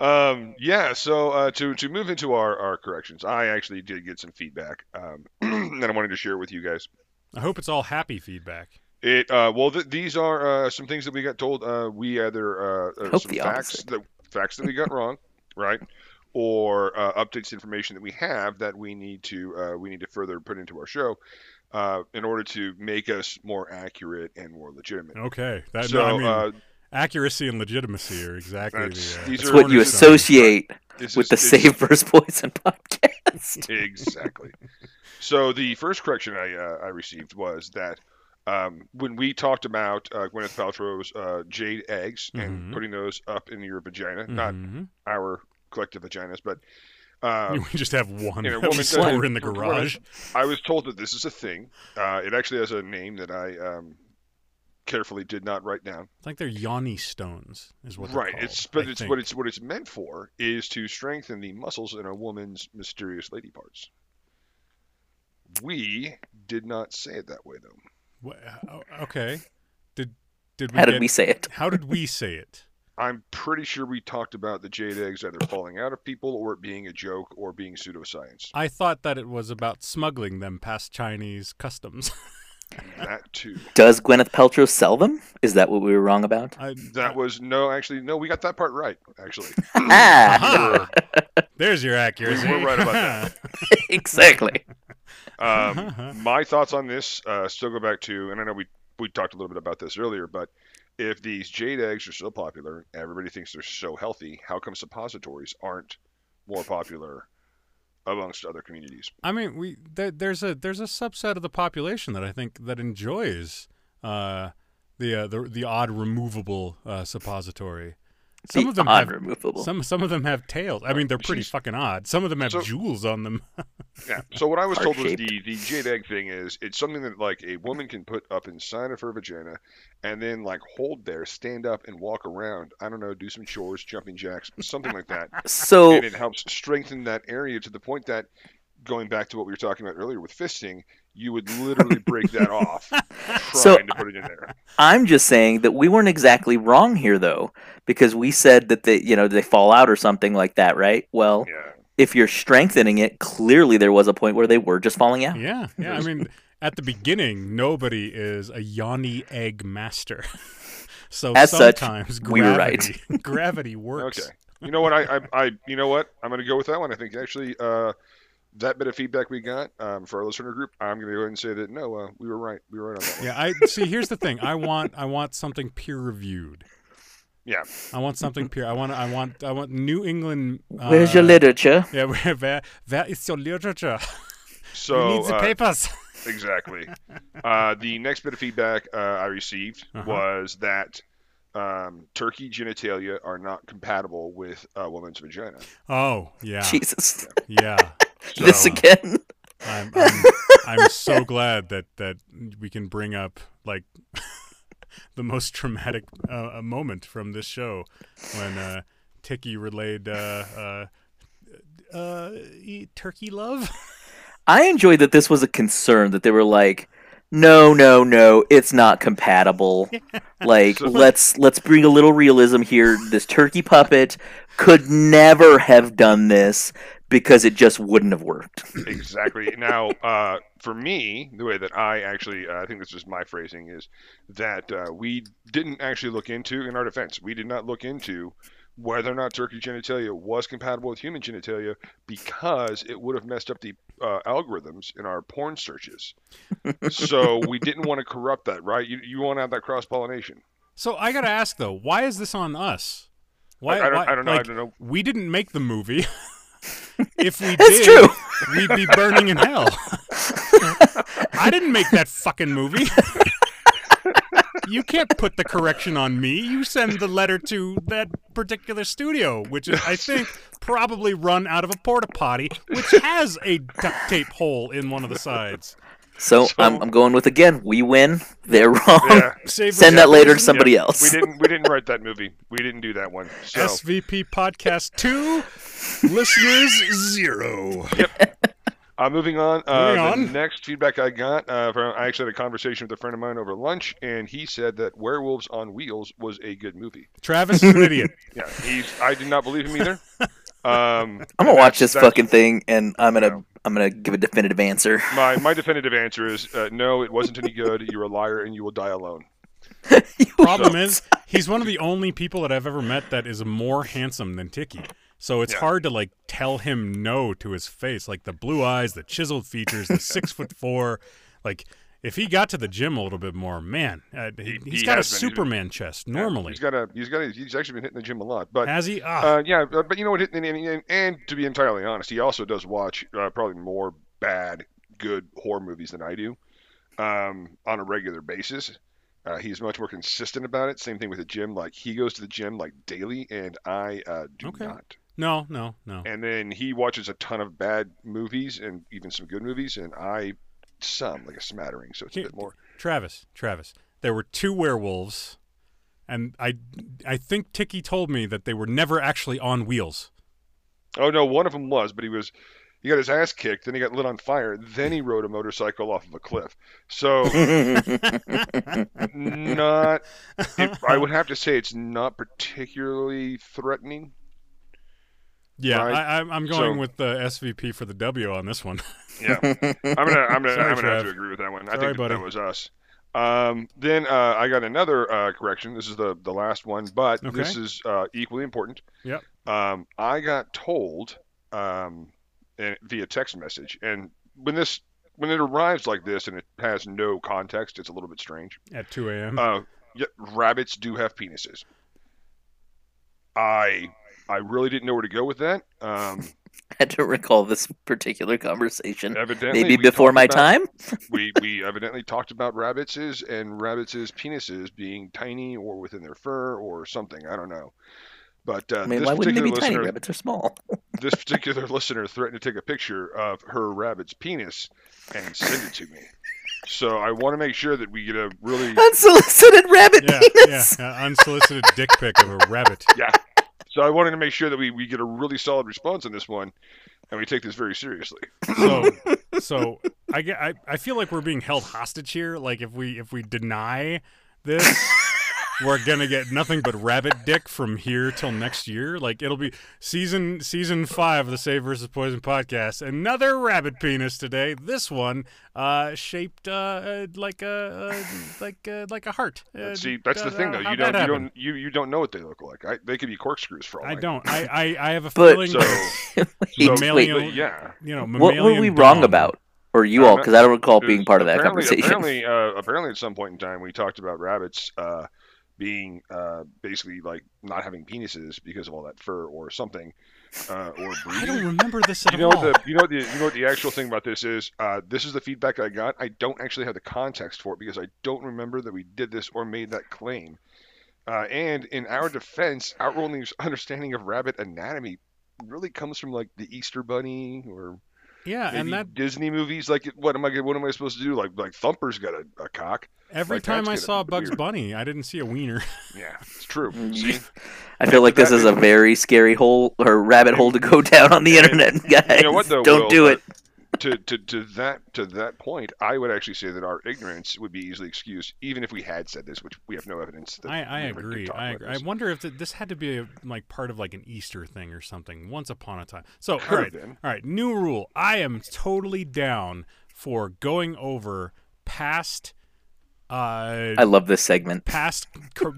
C: Um, yeah, so uh, to to move into our, our corrections, I actually did get some feedback um, that I wanted to share with you guys.
A: I hope it's all happy feedback.
C: It uh, well, th- these are uh, some things that we got told. Uh, we either uh, uh, some facts
B: opposite.
C: that facts that we got wrong, right, or uh, updates information that we have that we need to uh, we need to further put into our show uh, in order to make us more accurate and more legitimate.
A: Okay, that
C: so
A: no, I mean,
C: uh,
A: accuracy and legitimacy are exactly
C: That's-
A: the. Uh,
C: these
B: It's
C: are
B: what you
C: cornerstones.
B: associate with
C: is-
B: the
C: this-
B: Save vs. Poison podcast.
C: exactly. So the first correction I uh, I received was that um, when we talked about uh, Gwyneth Paltrow's uh, jade eggs and putting those up in your vagina, not
A: mhm.
C: our collective vaginas, but um,
A: we just have one
C: you know,
A: we
C: woman-
A: store in the garage.
C: I was told that this is a thing. Uh, it actually has a name that I um, carefully did not write down.
A: I think they're yoni stones, is what they're
C: Right.
A: called,
C: It's but
A: I
C: it's
A: think.
C: what it's what it's meant for is to strengthen the muscles in a woman's mysterious lady parts. We did not say it that way though.
A: Wha- oh, okay. Did did we
B: How
A: get,
B: did we say it?
A: How did we say it?
C: I'm pretty sure we talked about the jade eggs either falling out of people or it being a joke or being pseudoscience.
A: I thought that it was about smuggling them past Chinese customs.
C: That too.
B: Does Gwyneth Paltrow sell them? Is that what we were wrong about?
A: I,
C: That was no, actually, no. We got that part right. Actually,
B: Ah,
A: Aha! There's your accuracy.
C: We were right about that.
B: exactly.
C: um, my thoughts on this uh, still go back to, and I know we we talked a little bit about this earlier, but if these jade eggs are so popular, everybody thinks they're so healthy, how come suppositories aren't more popular amongst other communities?
A: I mean, we there, there's a there's a subset of the population that I think that enjoys uh, the uh, the the odd removable uh, suppository. Some
B: The
A: of them
B: odd
A: have
B: removable.
A: some some of them have tails. I mean, they're pretty
C: She's-
A: fucking odd. Some of them have
C: So-
A: jewels on them.
C: Yeah. So what I was told was the the jade egg thing is it's something that like a woman can put up inside of her vagina, and then like hold there, stand up, and walk around. I don't know, do some chores, jumping jacks, something like that.
B: So
C: and it helps strengthen that area to the point that going back to what we were talking about earlier with fisting you would literally break that off trying
B: So-
C: to put it in there
B: I'm just saying that we weren't exactly wrong here, though, because we said that they, you know, they fall out or something like that, right? Well,
C: yeah
B: if you're strengthening it, clearly there was a point where they were just falling out.
A: yeah, yeah. I mean, at the beginning, nobody is a yoni egg master. so
B: As such,
A: sometimes
B: we were right.
A: gravity, gravity works.
C: okay you know what I, I i you know what i'm gonna go with that one i think actually uh that bit of feedback we got um, for our listener group i'm gonna go ahead and say that no uh, we were right we were right on that one
A: Yeah, I see. Here's the thing. I want I want something peer reviewed.
C: yeah
A: I want something peer. I want I want I want New England. Uh,
B: Where's your literature?
A: Yeah, where, where, where is your literature?
C: so
A: we need the
C: uh,
A: papers.
C: Exactly. uh, the next bit of feedback uh, I received
A: Uh-huh.
C: was that um, turkey genitalia are not compatible with a woman's vagina.
A: Oh yeah,
B: Jesus.
A: yeah.
B: this again.
A: I'm, I'm I'm so glad that that we can bring up like the most traumatic uh, moment from this show when uh, Tiki relayed uh, uh, uh, turkey love.
B: I enjoyed that this was a concern that they were like, no, no, no, it's not compatible. Like, let's let's bring a little realism here. This turkey puppet could never have done this because it just wouldn't have worked.
C: exactly. Now, uh, for me, the way that I actually, uh, I think this is my phrasing, is that uh, we didn't actually look into, in our defense, we did not look into whether or not turkey genitalia was compatible with human genitalia because it would have messed up the uh, algorithms in our porn searches. so we didn't want to corrupt that, right? You, you want to have that cross pollination.
A: So I gotta ask though, why is this on us? Why?
C: I, I don't,
A: why-
C: I don't know.
A: like,
C: I don't know.
A: We didn't make the movie. if we
B: That's
A: did,
B: true.
A: we'd be burning in hell. I didn't make that fucking movie. You can't put the correction on me. You send the letter to that particular studio, which is, I think, probably run out of a porta potty, which has a duct tape hole in one of the sides.
B: So, I'm, I'm going with again. We win. They're wrong.
C: Yeah.
A: Save
B: Send that later to somebody
C: Yeah,
B: else.
C: We didn't. We didn't write that movie. We didn't do that one. So
A: SVP Podcast 2, listeners zero.
C: Uh, moving on. Uh,
A: Moving
C: the
A: on.
C: next feedback I got, uh, from, I actually had a conversation with a friend of mine over lunch, and he said that Werewolves on Wheels was a good movie.
A: Travis is an idiot.
C: Yeah, he's. I did not believe him either. Um,
B: I'm gonna watch this fucking thing, and I'm gonna
C: Yeah.
B: I'm gonna give a definitive answer.
C: My my definitive answer is uh, no. It wasn't any good. You're a liar, and you will die alone.
A: Problem is, he's one of the only people that I've ever met that is more handsome than Tiki. So it's
C: Yeah.
A: hard to like tell him no to his face. Like the blue eyes, the chiseled features, the six foot four. Like if he got to the gym a little bit more, man, uh, he, has
C: he
A: got a
C: been. He's
A: Superman chest
C: Yeah,
A: normally.
C: he's got a. He's got. A, he's actually been hitting the gym a lot, but.
A: Has he? Ah,
C: Uh, yeah, but, but you know what? And, and, and, and to be entirely honest, he also does watch uh, probably more bad, good horror movies than I do um, on a regular basis. Uh, he's much more consistent about it. Same thing with the gym. Like he goes to the gym like daily, and I uh, do
A: Okay.
C: not.
A: No, no, no.
C: And then he watches a ton of bad movies and even some good movies, and I some like a smattering. So it's a bit more.
A: Travis, Travis, there were two werewolves, and I, I think Tiki told me that they were never actually on wheels.
C: Oh no, one of them was, but he was. He got his ass kicked, then he got lit on fire, then he rode a motorcycle off of a cliff. So not if, I would have to say it's not particularly threatening.
A: Yeah,
C: Right.
A: I, I'm- going
C: So-
A: with the SVP for the W on this one.
C: Yeah, I'm gonna I'm gonna
A: Sorry,
C: I'm gonna have to agree with that one. I
A: Sorry,
C: think that,
A: buddy.
C: that was us. Um, then uh, I got another uh, correction. This is the the last one, but this is uh, equally important.
A: Yep.
C: Um, I got told um, eh, via text message, and when this when it arrives like this and it has no context, it's a little bit strange.
A: At 2 a.m.
C: Uh, yeah, rabbits do have penises. I I really didn't know where to go with that. Um,
B: I don't recall this particular conversation.
C: evidently,
B: Maybe before my
C: about-
B: time.
C: we we evidently talked about rabbitses and rabbitses penises being tiny or within their fur or something. I don't know. But uh,
B: I mean,
C: this
B: why wouldn't they
C: particular
B: be tiny?
C: listener,
B: Rabbits are small.
C: this particular listener threatened to take a picture of her rabbit's penis and send it to me. So I want to make sure that we get a really
B: Unsolicited rabbit
A: yeah,
B: penis.
A: yeah, uh, unsolicited dick pic of a rabbit.
C: yeah. So I wanted to make sure that we, we get a really solid response on this one, and we take this very seriously.
A: So, so I, get, I I feel like we're being held hostage here. Like if we if we deny this, we're gonna get nothing but rabbit dick from here till next year. Like it'll be season season five of the Save versus Poison podcast. Another rabbit penis today. This one uh, shaped uh, uh, like a uh, like uh, like a heart. Uh,
C: See, that's the
A: uh,
C: thing though. You don't
A: that
C: you
A: happen?
C: don't you, you don't know what they look like. I, they could be corkscrews for all
A: I
C: know.
A: don't. I, I, I have a
B: But-
A: feeling.
C: So, so
A: mammalian-
B: wait.
C: yeah.
A: you know,
B: What were
A: mammalian
B: we wrong
A: dong.
B: about? Or you
C: Uh,
B: all? Because I don't recall being part of that
C: apparently,
B: conversation.
C: Apparently, uh, apparently, at some point in time, we talked about rabbits uh, being uh, basically like not having penises because of all that fur or something, uh, or
A: I don't remember this at
C: You know
A: all.
C: the you know the you know what the actual thing about this is? Uh, this is the feedback I got. I don't actually have the context for it because I don't remember that we did this or made that claim. Uh, and in our defense, our only understanding of rabbit anatomy really comes from like the Easter Bunny or
A: yeah,
C: maybe
A: and that
C: Disney movies. Like, what am I what am I supposed to do? Like, like Thumper's got a, a cock.
A: every
C: like,
A: time I saw Bugs
C: weird.
A: Bunny, I didn't see a wiener.
C: Yeah, it's true.
B: Mm,
C: See,
B: I feel like this is a very scary hole or rabbit hole to go down on the internet, guys.
C: you know what though?
B: don't
C: Will?
B: do
C: Uh,
B: it.
C: To, to, to that to that point, I would actually say that our ignorance would be easily excused, even if we had said this, which we have no evidence. That
A: I, I
C: we ever did
A: agree. I agree. I wonder if th- this had to be a, like part of like an Easter thing or something. Once upon a time. So all
C: Could have
A: right,
C: been.
A: all right. New rule. I am totally down for going over past. Uh,
B: I love this segment.
A: past cor-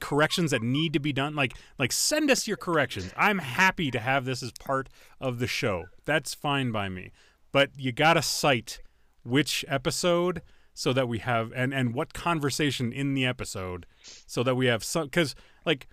A: corrections that need to be done like like send us your corrections i'm happy to have this as part of the show that's fine by me but you gotta cite which episode so that we have and and what conversation in the episode so that we have some because like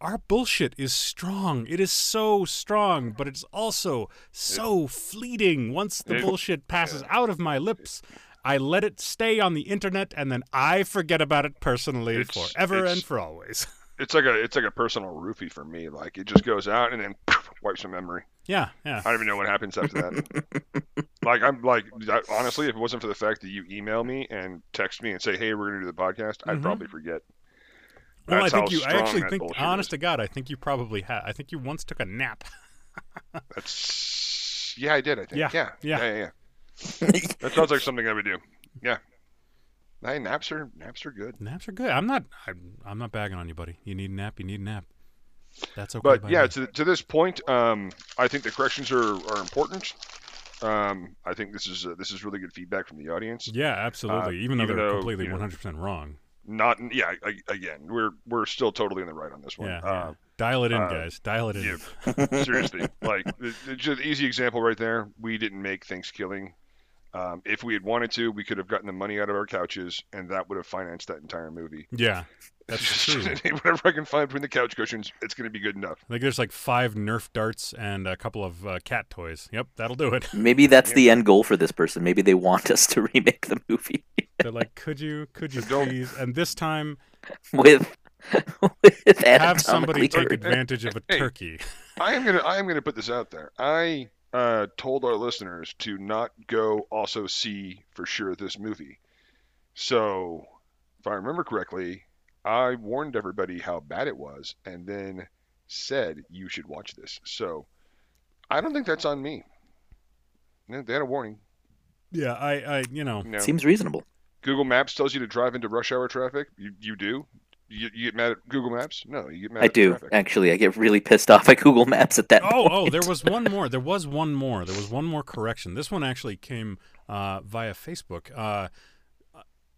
A: our bullshit is strong. It is so strong, but it's also so fleeting. Once the bullshit passes out of my lips, I let it stay on the internet and then I forget about it personally
C: It's-
A: forever
C: it's-
A: and for always.
C: It's like a it's like a personal roofie for me. Like it just goes out and then wipes my memory.
A: Yeah, yeah.
C: I don't even know what happens after that. like I'm like I- honestly, if it wasn't for the fact that you email me and text me and say, "Hey, we're gonna do the podcast," I'd
A: Mhm.
C: probably forget.
A: Well, I think you. I actually think, honest
C: is.
A: to God, I think you probably had. I think you once took a nap.
C: That's yeah, I did. I think.
A: Yeah,
C: Yeah.
A: yeah.
C: Yeah. Yeah. yeah. That sounds like something I would do. Yeah. Hey, naps are naps are good.
A: Naps are good. I'm not. I'm, I'm not bagging on you, buddy. You need a nap. You need a nap. That's okay.
C: But yeah,
A: me.
C: to, to this point, um, I think the corrections are, are important. Um, I think this is uh, this is really good feedback from the audience.
A: yeah, absolutely. even though
C: even
A: they're
C: though,
A: completely 100 percent wrong.
C: Not yeah. I, again, we're we're still totally in the right on this one.
A: Yeah,
C: Uh,
A: dial it in,
C: uh,
A: guys. Dial it in.
C: yeah. seriously, like just an easy example right there. We didn't make Thanksgiving. Um, if we had wanted to, we could have gotten the money out of our couches, and that would have financed that entire movie.
A: Yeah, that's true.
C: Whatever I can find between the couch cushions, it's going to be good enough.
A: Like there's like five Nerf darts and a couple of uh, cat toys. Yep, that'll do it.
B: Maybe that's the end goal for this person. Maybe they want us to remake the movie
A: They're like, could you, could you
C: Don't-
A: please? And this time,
B: with with
A: have somebody take advantage of a
C: Hey.
A: turkey.
C: I am gonna I am gonna put this out there. I uh, told our listeners to not go also see for sure this movie. So, if I remember correctly, I warned everybody how bad it was, and then said you should watch this. So, I don't think that's on me. Yeah, They had a warning.
A: Yeah, I, I, you know,
C: You know,
B: Seems reasonable.
C: Google Maps tells you to drive into rush hour traffic. You you do. You, you get mad at Google Maps? No, you get mad
B: I
C: at
B: do
C: traffic.
B: actually. I get really pissed off at Google Maps at that.
A: Oh, oh, there was one more. There was one more. There was one more correction. This one actually came uh, via Facebook. Uh,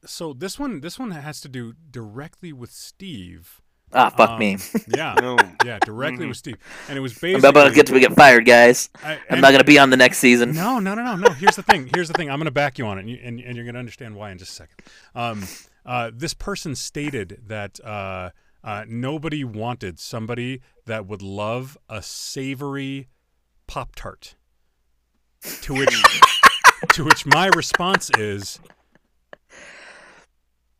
A: so this one, this one has to do directly with Steve.
B: Ah, fuck
A: Um,
B: me.
A: Yeah,
C: No.
A: yeah, directly with Steve, and it was
B: I'm
A: basically.
B: about to get to get fired, guys.
A: I-
B: I'm not gonna be on the next season.
A: No, no, no, no, no. Here's the thing. Here's the thing. I'm going to back you on it, and, you, and, and you're going to understand why in just a second. Um, uh, this person stated that uh, uh, nobody wanted somebody that would love a savory Pop Tart. To which, to which my response is,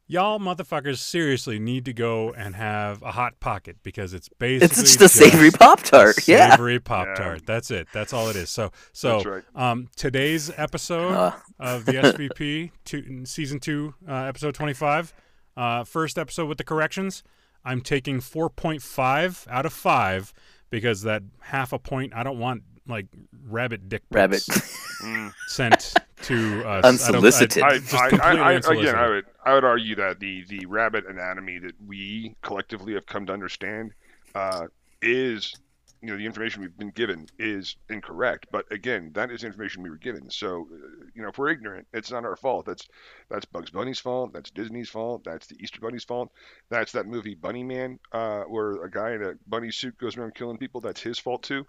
A: y'all motherfuckers seriously need to go and have a hot pocket because it's basically
B: It's just a savory Pop Tart. Yeah.
A: Savory Pop Tart. That's it. That's all it is. So, so
C: right.
A: um, today's episode
B: Uh.
A: of the SVP, two, season two, uh, episode twenty-five, uh, first episode with the corrections. I'm taking four point five out of five because that half a point. I don't want like rabbit dick pics
B: Rabbit.
A: Sent to us.
B: Unsolicited.
A: I
C: I,
A: I, just
C: I, I, I, again. I would, I would argue that the the rabbit anatomy that we collectively have come to understand uh, is, you know, the information we've been given is incorrect. But again, that is information we were given. So, uh, you know, if we're ignorant, it's not our fault. That's that's Bugs Bunny's fault. That's Disney's fault. That's the Easter Bunny's fault. That's that movie Bunny Man, uh, where a guy in a bunny suit goes around killing people. That's his fault too.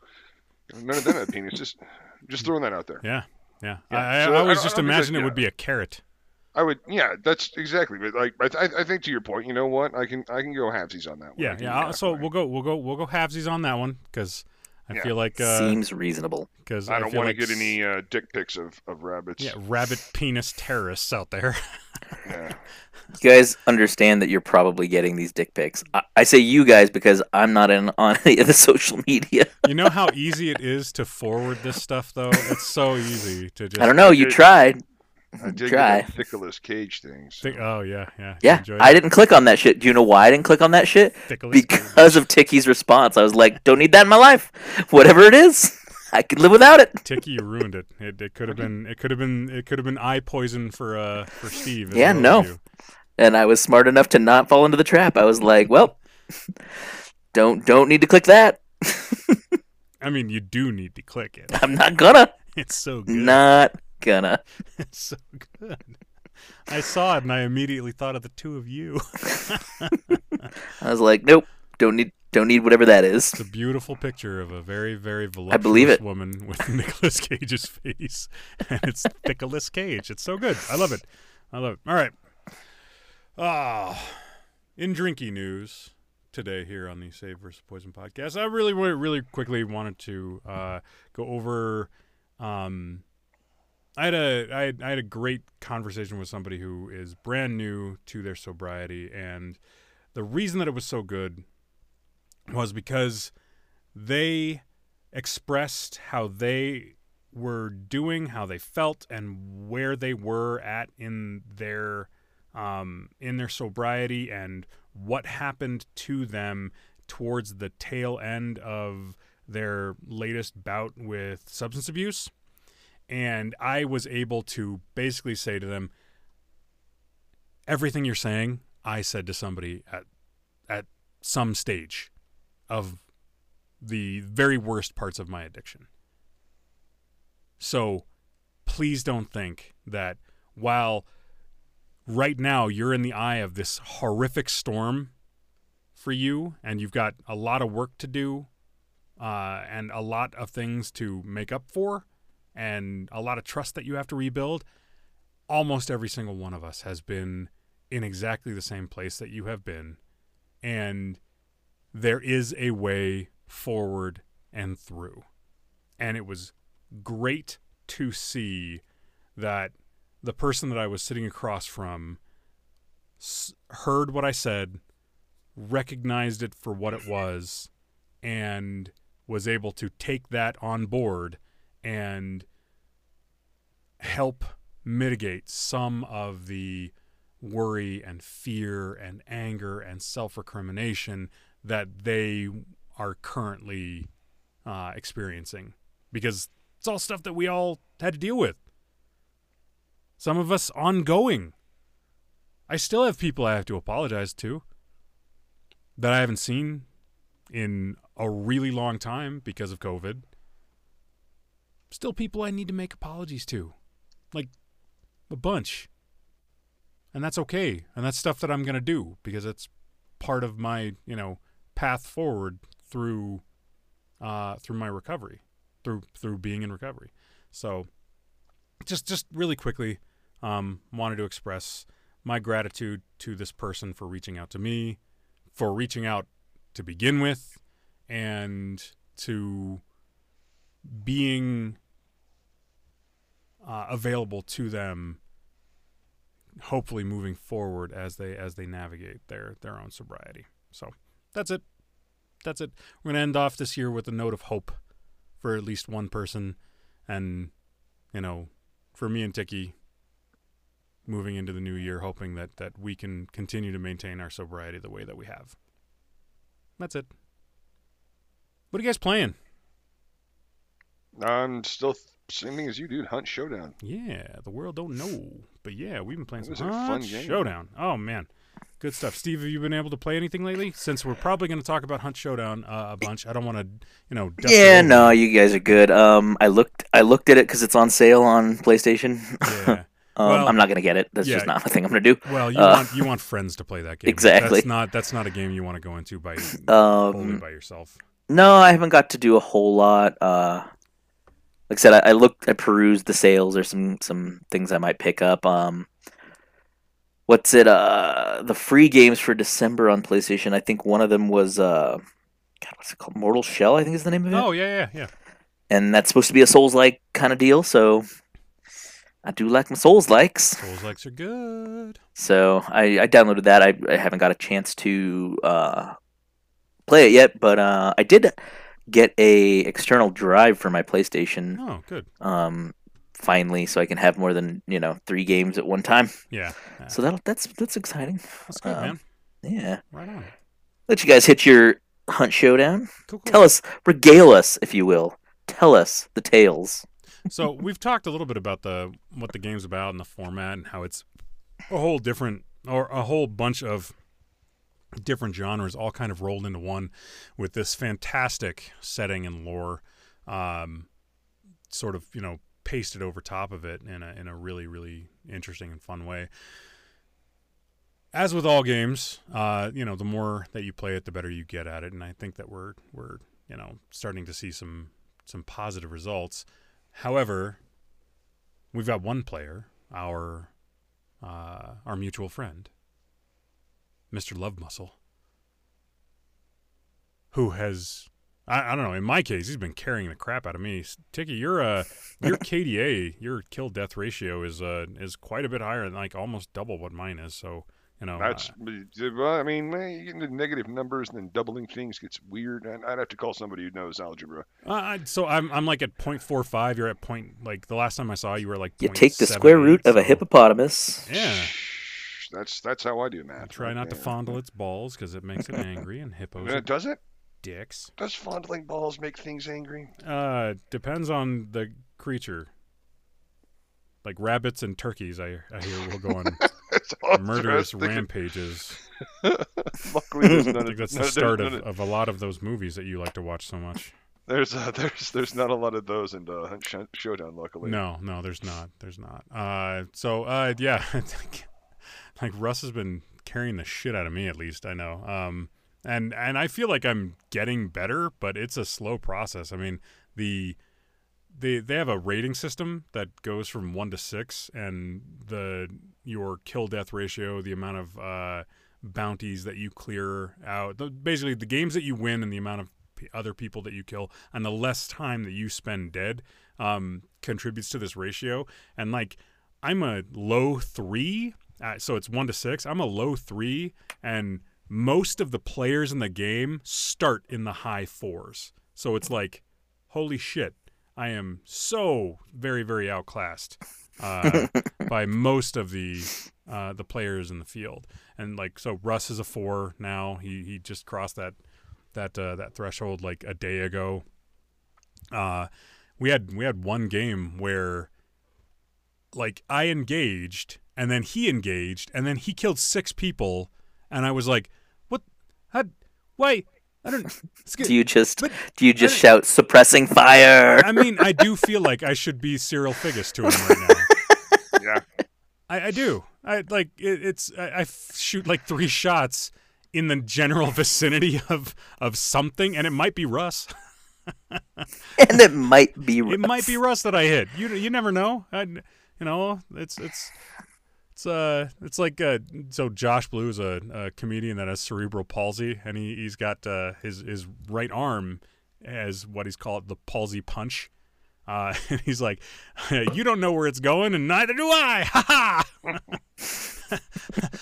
C: None of them have penis. Just, just throwing that out there.
A: yeah, yeah.
C: Yeah.
A: I, I,
C: So
A: I
C: I
A: always
C: don't-
A: just
C: I don't think
A: imagine
C: that-
A: it would be a carrot.
C: I would, yeah, that's exactly. But like, I, th- I think to your point, you know what? I can, I can go halvesies on that one. I
A: Yeah, yeah. So we'll go, we'll go, we'll go halvesies on that one because I
C: Yeah.
A: feel like uh,
B: Seems reasonable.
A: because
C: I don't
A: feel
C: want
A: like
C: to get
A: s-
C: any uh, dick pics of, of rabbits.
A: yeah rabbit penis terrorists out there.
C: Yeah.
B: You guys understand that you're probably getting these dick pics. I, I say you guys because I'm not in on any of the social media.
A: you know how easy it is to forward this stuff, though. It's so easy to just.
B: I don't know. You tried.
C: I did
B: Try.
C: get that Nicolas Cage thing. So.
A: Think, oh yeah, yeah.
B: Yeah, I didn't click on that shit. Do you know why I didn't click on that shit?
A: Ticklish.
B: Because of Ticky's response. I was like, don't need that in my life. Whatever it is. I could live without it.
A: Ticky, you ruined it. It, it could have been. It could have been. It could have been eye poison for uh for Steve.
B: Yeah, no.
A: you.
B: And I was smart enough to not fall into the trap. I was like, well, don't don't need to click that.
A: I mean, you do need to click it.
B: I'm not gonna.
A: It's so good.
B: Not gonna.
A: It's so good. I saw it and I immediately thought of the two of you.
B: I was like, nope, don't need don't need whatever that is.
A: It's a beautiful picture of a very, very voluptuous
B: believe it.
A: woman with Nicolas Cage's face, and it's Nicolas Cage. It's so good. I love it. I love it. All right. Ah, in drinky news today here on the Save versus Poison podcast, I really, really, really quickly wanted to uh, go over. Um, I had a I had, I had a great conversation with somebody who is brand new to their sobriety, and the reason that it was so good was because they expressed how they were doing, how they felt, and where they were at in their um, in their sobriety, and what happened to them towards the tail end of their latest bout with substance abuse. And I was able to basically say to them, everything you're saying, I said to somebody at at some stage of the very worst parts of my addiction. So please don't think that while right now you're in the eye of this horrific storm for you and you've got a lot of work to do uh, and a lot of things to make up for and a lot of trust that you have to rebuild, almost every single one of us has been in exactly the same place that you have been. And there is a way forward and through. And it was great to see that the person that I was sitting across from s- heard what I said, recognized it for what it was, and was able to take that on board and help mitigate some of the worry and fear and anger and self recrimination that they are currently uh, experiencing because it's all stuff that we all had to deal with. Some of us ongoing. I still have people I have to apologize to that I haven't seen in a really long time because of COVID. Still people I need to make apologies to. Like a bunch. And that's okay. And that's stuff that I'm going to do because it's part of my, you know, path forward through uh through my recovery, through through being in recovery. So just just really quickly um wanted to express my gratitude to this person for reaching out to me, for reaching out to begin with and to being uh, available to them hopefully moving forward as they as they navigate their their own sobriety so that's it that's it we're going to end off this year with a note of hope for at least one person and you know for me and Tiki moving into the new year hoping that that we can continue to maintain our sobriety the way that we have that's it what are you guys playing
C: I'm still th- same thing as you, dude. Hunt Showdown.
A: Yeah, the world don't know, but yeah, we've been playing
C: That
A: some
C: was a fun
A: Hunt
C: game.
A: Showdown. Oh man, good stuff. Steve, have you been able to play anything lately? Since we're probably going to talk about Hunt Showdown uh, a bunch, I don't want to, you know.
B: Yeah, no,
A: you.
B: guys are good. Um, I looked I looked at it because it's on sale on PlayStation.
A: Yeah.
B: um,
A: Well,
B: I'm not gonna get it. That's just not a thing I'm gonna do.
A: Well, you
B: Uh,
A: want you want friends to play that game.
B: Exactly.
A: That's not that's not a game you want to go into by
B: Um,
A: by yourself.
B: no, I haven't got to do a whole lot. Uh, like I said, I, I looked, I perused the sales. There's some some things I might pick up. Um, what's it? Uh, the free games for December on PlayStation. I think one of them was uh, God, what's it called? Mortal Shell. I think is the name of it.
A: Oh yeah, yeah, yeah.
B: and that's supposed to be a Souls like kind of deal. So I do like my Souls likes.
A: Souls likes are good.
B: So I, I downloaded that. I, I haven't got a chance to uh, play it yet, but uh, I did get a external drive for my PlayStation
A: Oh, good.
B: um, finally, so I can have more than you know three games at one time.
A: Yeah, yeah.
B: So that that's that's exciting.
A: that's good,
B: um,
A: man.
B: Yeah,
A: Right on.
B: let you guys hit your hunt showdown.
A: Cool, cool.
B: Tell us, regale us, if you will, Tell us the tales.
A: so we've talked a little bit about the what the game's about and the format and how it's a whole different or a whole bunch of different genres all kind of rolled into one with this fantastic setting and lore um, sort of you know pasted over top of it in a in a really really interesting and fun way as with all games uh, you know the more that you play it the better you get at it and i think that we're we're you know starting to see some some positive results however we've got one player our uh, our mutual friend Mr. Love Muscle, who has I, I, don't know. In my case, he's been carrying the crap out of me. Tiki, your uh, your KDA, your kill death ratio is uh is quite a bit higher, than like almost double what mine is. So you know,
C: that's. Uh, well, I mean, you get into negative numbers and then doubling things gets weird. I'd have to call somebody who knows algebra.
A: Uh, so I'm I'm like at 0.45. You're at point like the last time I saw you were like.
B: You take the square root
A: so.
B: of a hippopotamus.
A: Yeah.
C: That's that's how I do math. I
A: try not to fondle its balls because it makes it angry, and hippos.
C: Does it?
A: Dicks.
C: Does fondling balls make things angry?
A: Uh, depends on the creature. Like rabbits and turkeys, I, I hear will go on murderous rampages.
C: Luckily, there's none
A: I think that's the start of, of a lot of those movies that you like to watch so much.
C: There's uh, there's there's not a lot of those in uh, Showdown, luckily.
A: No, no, there's not. There's not. Uh, so uh, yeah, like Russ has been carrying the shit out of me at least I know. Um, and and I feel like I'm getting better, but it's a slow process. I mean, the they they have a rating system that goes from one to six, and the your kill death ratio, the amount of uh, bounties that you clear out, the, basically the games that you win, and the amount of p- other people that you kill, and the less time that you spend dead, um, contributes to this ratio. And like, I'm a low three uh, so it's one to six. I'm a low three, and most of the players in the game start in the high fours. So it's like, holy shit, I am so very very outclassed uh, by most of the uh, the players in the field. And like, so Russ is a four now. He he just crossed that that uh, that threshold like a day ago. Uh, we had we had one game where like I engaged and then he engaged, and then he killed six people, and I was like, "What? How? Why? I don't."
B: do you just but, do you just shout suppressing fire?
A: I mean, I do feel like I should be Cyril Figgis to him right now.
C: yeah,
A: I, I do. I like it, it's. I, I shoot like three shots in the general vicinity of of something, and it might be Russ.
B: and it might be Russ.
A: It might be Russ that I hit. You you never know. I, you know, it's it's it's uh, it's like uh, so Josh Blue is a, a comedian that has cerebral palsy, and he he's got uh, his his right arm as what he's called the palsy punch. Uh, and he's like, "You don't know where it's going, and neither do I." Ha ha.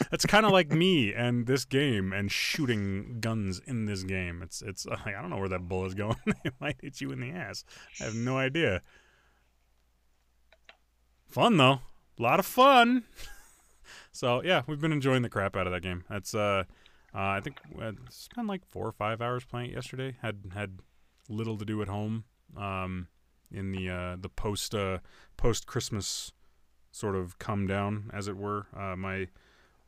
A: That's kind of like me and this game and shooting guns in this game. It's it's like I don't know where that bullet's going. it might hit you in the ass. I have no idea. Fun though, a lot of fun. So yeah, we've been enjoying the crap out of that game. That's uh, uh I think I spent like four or five hours playing it yesterday. Had had little to do at home. Um, in the uh, the post uh, post Christmas sort of come down, as it were. Uh, my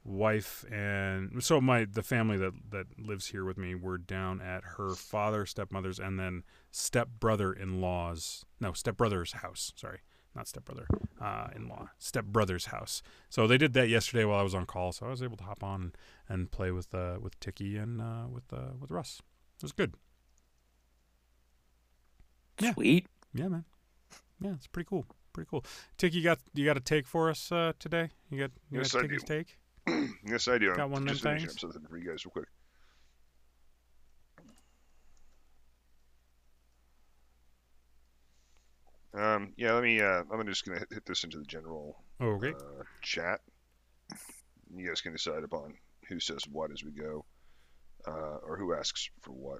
A: wife and so my the family that that lives here with me were down at her father, stepmother's, and then stepbrother in law's no stepbrother's house. Sorry, not stepbrother, uh, in law, stepbrother's house. So they did that yesterday while I was on call, so I was able to hop on and play with uh, with Tiki and uh, with uh, with Russ. It was good.
B: Yeah. Sweet.
A: Yeah, man. Yeah, it's pretty cool. Pretty cool. Tiki, you got you got a take for us uh, today? You got you
C: yes,
A: got Tiki's take?
C: yes, I do.
A: Got one of them things.
C: Something for you guys, real quick. Um, yeah, let me. Uh, I'm just gonna hit, hit this into the general
A: okay.
C: uh, chat. You guys can decide upon who says what as we go, uh, or who asks for what.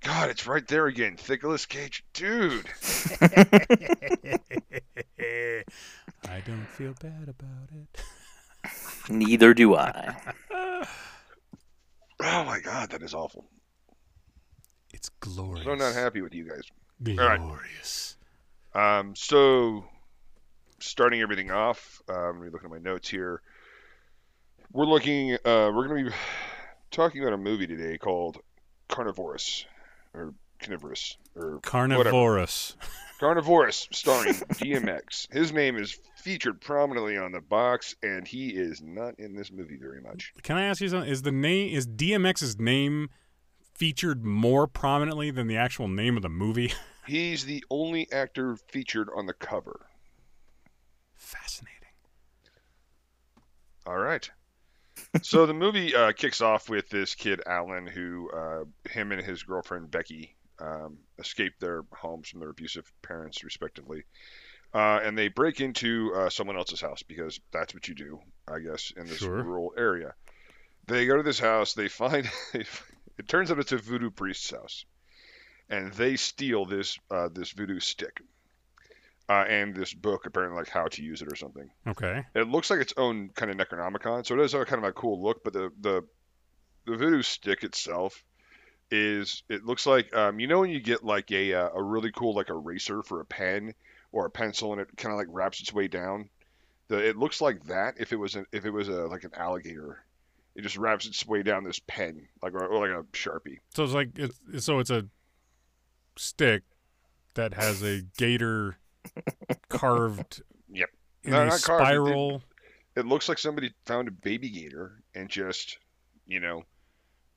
C: God, it's right there again. Nicolas Cage, dude.
A: I don't feel bad about it.
B: Neither do I.
C: oh my God, that is awful.
A: It's glorious.
C: So I'm not happy with you guys. right.
A: Glorious.
C: Um, so starting everything off, um, let me look at my notes here. We're looking. Uh, we're going to be talking about a movie today called Carnivorous or Carnivorous or
A: Carnivorous.
C: Carnivorous, starring DMX. His name is featured prominently on the box, and he is not in this movie very much.
A: Can I ask you something? Is the name is DMX's name featured more prominently than the actual name of the movie?
C: He's the only actor featured on the cover.
A: Fascinating.
C: All right. so the movie uh, kicks off with this kid Alan, who uh, him and his girlfriend Becky um, escape their homes from their abusive parents, respectively, uh, and they break into uh, someone else's house because that's what you do, I guess, in this
A: Sure.
C: rural area. They go to this house. They find it turns out it's a voodoo priest's house, and they steal this uh, this voodoo stick. Uh, and this book, apparently, like how to use it or something
A: Okay.
C: it looks like its own kind of Necronomicon, so it is a kind of a cool look. But the the the voodoo stick itself is it looks like um, you know when you get like a uh, a really cool like eraser for a pen or a pencil and it kind of like wraps its way down. The it looks like that if it was an, if it was a like an alligator, it just wraps its way down this pen like or, or like a sharpie.
A: So it's like it's so it's a stick that has a gator carved
C: Yep.
A: in
C: No,
A: a
C: not carved, it- it-
A: spiral.
C: It looks like somebody found a baby gator and just you know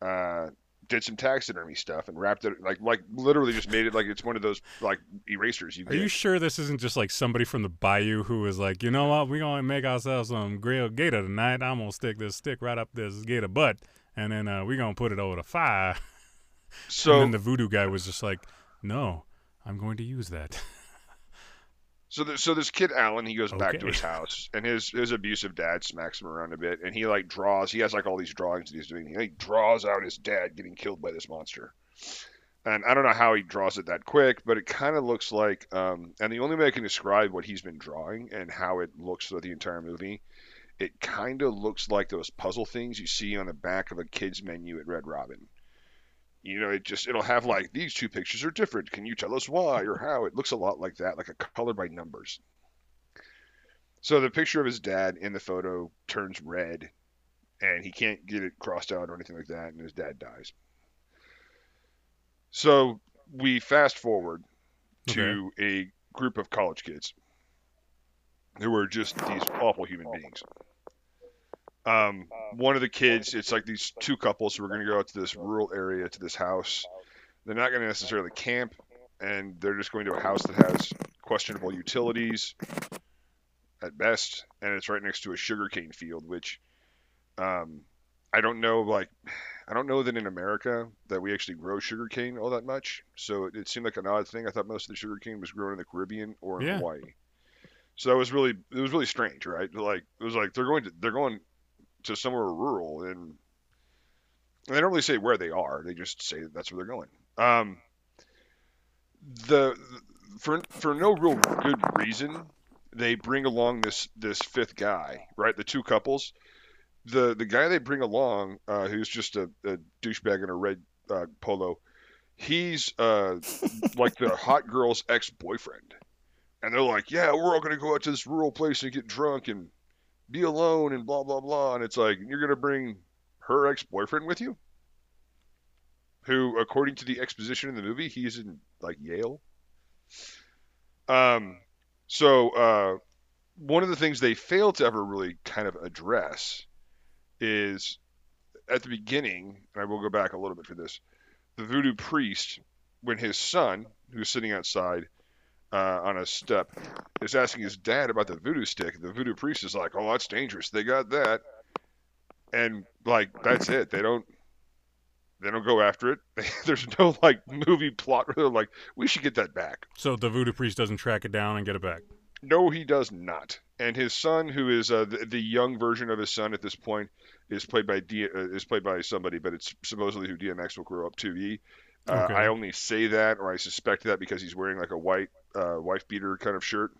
C: uh, did some taxidermy stuff and wrapped it like like literally just made it like it's one of those like erasers you
A: Are
C: get.
A: you sure this isn't just like somebody from the bayou who was like, you know what, we're gonna make ourselves some grilled gator tonight. I'm gonna stick this stick right up this gator butt, and then uh, we're gonna put it over the fire.
C: so
A: and then the voodoo guy was just like, no, I'm going to use that.
C: so so this kid Alan he goes back to his house and his his abusive dad smacks him around a bit and he like draws he has like all these drawings that he's doing he like, draws out his dad getting killed by this monster. And I don't know how he draws it that quick, but it kind of looks like, um, and the only way I can describe what he's been drawing and how it looks throughout the entire movie, it kind of looks like those puzzle things you see on the back of a kid's menu at Red Robin. You know, it just it'll have like these two pictures are different. Can you tell us why or how? It looks a lot like that, like a color by numbers. So the picture of his dad in the photo turns red, and he can't get it crossed out or anything like that, and his dad dies. So we fast forward to a group of college kids who are just these awful human beings. Um, one of the kids, it's like these two couples who are going to go out to this rural area to this house. They're not going to necessarily camp, and they're just going to a house that has questionable utilities at best, and it's right next to a sugarcane field, which um, I don't know. Like, I don't know that in America that we actually grow sugarcane all that much. So it, it seemed like an odd thing. I thought most of the sugarcane was grown in the Caribbean or in
A: Yeah.
C: Hawaii. So that was really it was really strange, right? Like it was like they're going to they're going to somewhere rural and, and they don't really say where they are. They just say that that's where they're going. Um, the for for no real good reason, they bring along this this fifth guy, right? The two couples. The the guy they bring along, uh, who's just a, a douchebag in a red uh, polo, he's uh, like the hot girl's ex boyfriend, and they're like, yeah, we're all gonna go out to this rural place and get drunk and be alone and blah blah blah, and it's like you're gonna bring her ex boyfriend with you, who, according to the exposition in the movie, he's in like Yale. Um, so uh, one of the things they fail to ever really kind of address is at the beginning, and I will go back a little bit for this. The voodoo priest, when his son, who's sitting outside uh, on a step, is asking his dad about the voodoo stick, the voodoo priest is like, "Oh, that's dangerous. They got that," and like that's it. They don't. They don't go after it. There's no like movie plot where they're like, "We should get that back."
A: So the voodoo priest doesn't track it down and get it back.
C: No, he does not. And his son, who is uh, the, the young version of his son at this point, is played by D, uh, is played by somebody, but it's supposedly who DMX will grow up to be. Uh,
A: Okay.
C: I only say that, or I suspect that, because he's wearing like a white uh, wife beater kind of shirt,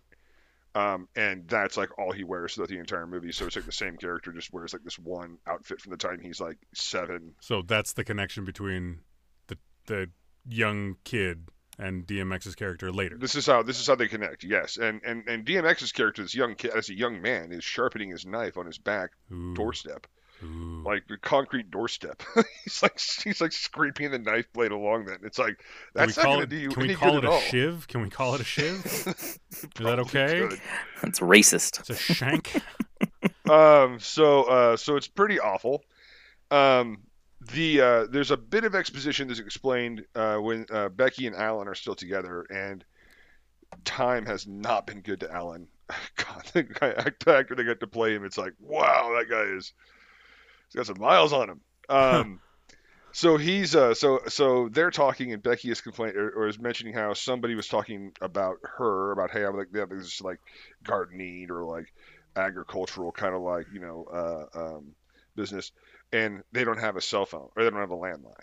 C: um, and that's like all he wears throughout the entire movie. So it's like the same character just wears like this one outfit from the time he's like seven.
A: So that's the connection between the the young kid and DMX's character later.
C: This is how this is how they connect. Yes, and and and DMX's character, this young kid, as a young man, is sharpening his knife on his back
A: Ooh,
C: doorstep,
A: ooh.
C: like the concrete doorstep. he's like he's like scraping the knife blade along that. It's like that's
A: we
C: not
A: call
C: going
A: it?
C: to do you
A: Can we call
C: good
A: it a
C: all.
A: shiv? Can we call it a shiv? Is that okay?
C: could.
B: That's racist.
A: It's a shank.
C: Um, so uh, so it's pretty awful. Um, the uh, there's a bit of exposition that's explained uh, when uh, Becky and Alan are still together, and time has not been good to Alan. God, the guy, actor they got to play him, it's like, wow, that guy is he's got some miles on him. Um, so he's uh, so so they're talking, and Becky is complaining or, or is mentioning how somebody was talking about her about hey, I'm like yeah, this like gardening or like agricultural kind of like you know uh, um, business, and they don't have a cell phone or they don't have a landline.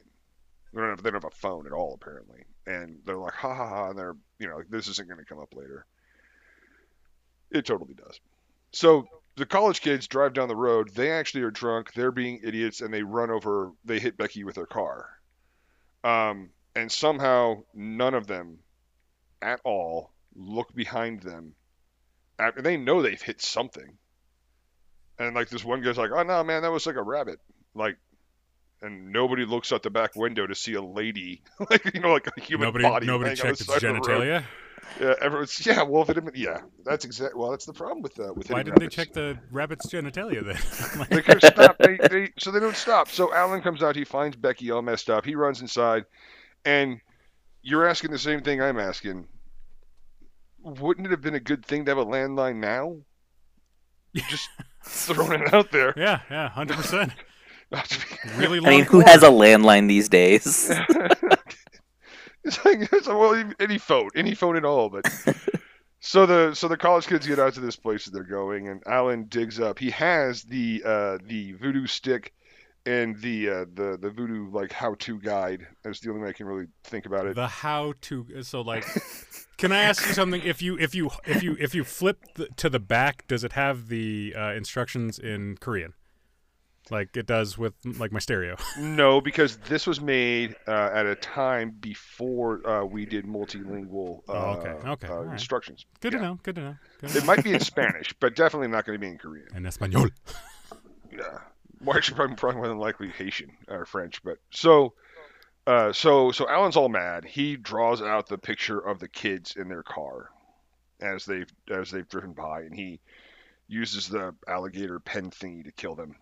C: They don't have they don't have a phone at all apparently, and they're like ha ha ha, and they're you know this isn't going to come up later. It totally does. So the college kids drive down the road. They actually are drunk. They're being idiots, and they run over. They hit Becky with their car. Um, and somehow none of them, at all, look behind them. After they know they've hit something. And like this one guy's like, "Oh no, man, that was like a rabbit." Like, and nobody looks out the back window to see a lady, like you know, like a human
A: nobody
C: body.
A: nobody
C: laying on the
A: checked its
C: side of the road.
A: genitalia.
C: Yeah, everyone's yeah. Well, if it had been, yeah, that's exact. Well, that's the problem with uh, with
A: Why didn't they check the rabbit's genitalia then?
C: They could stop. They, they so they don't stop. So Alan comes out. He finds Becky all messed up. He runs inside, and you're asking the same thing I'm asking. Wouldn't it have been a good thing to have a landline now? Just throwing it out there.
A: yeah, yeah, hundred percent.
C: Not to
A: Really
B: I mean, who has a landline these days?
C: It's like it's like, well, any phone, any phone at all. But so the so the college kids get out to this place that they're going, and Alan digs up. He has the uh, the voodoo stick and the uh, the the voodoo like how to guide. That's the only way I can really think about it.
A: the how to so like can i ask you something if you if you if you if you flip the, to the back does it have the uh, instructions in korean like it does with like my stereo
C: No, because this was made uh, at a time before uh, we did multilingual uh,
A: Oh, okay, okay,
C: uh,
A: right.
C: instructions.
A: good
C: Yeah.
A: to know good to know good
C: It
A: know.
C: might be in Spanish, but definitely not going to be in Korean.
A: en español
C: Yeah. Well, actually, probably, probably more than likely Haitian or French. But so, uh, so, so Alan's all mad. He draws out the picture of the kids in their car as they've as they've driven by, and he uses the alligator pen thingy to kill them.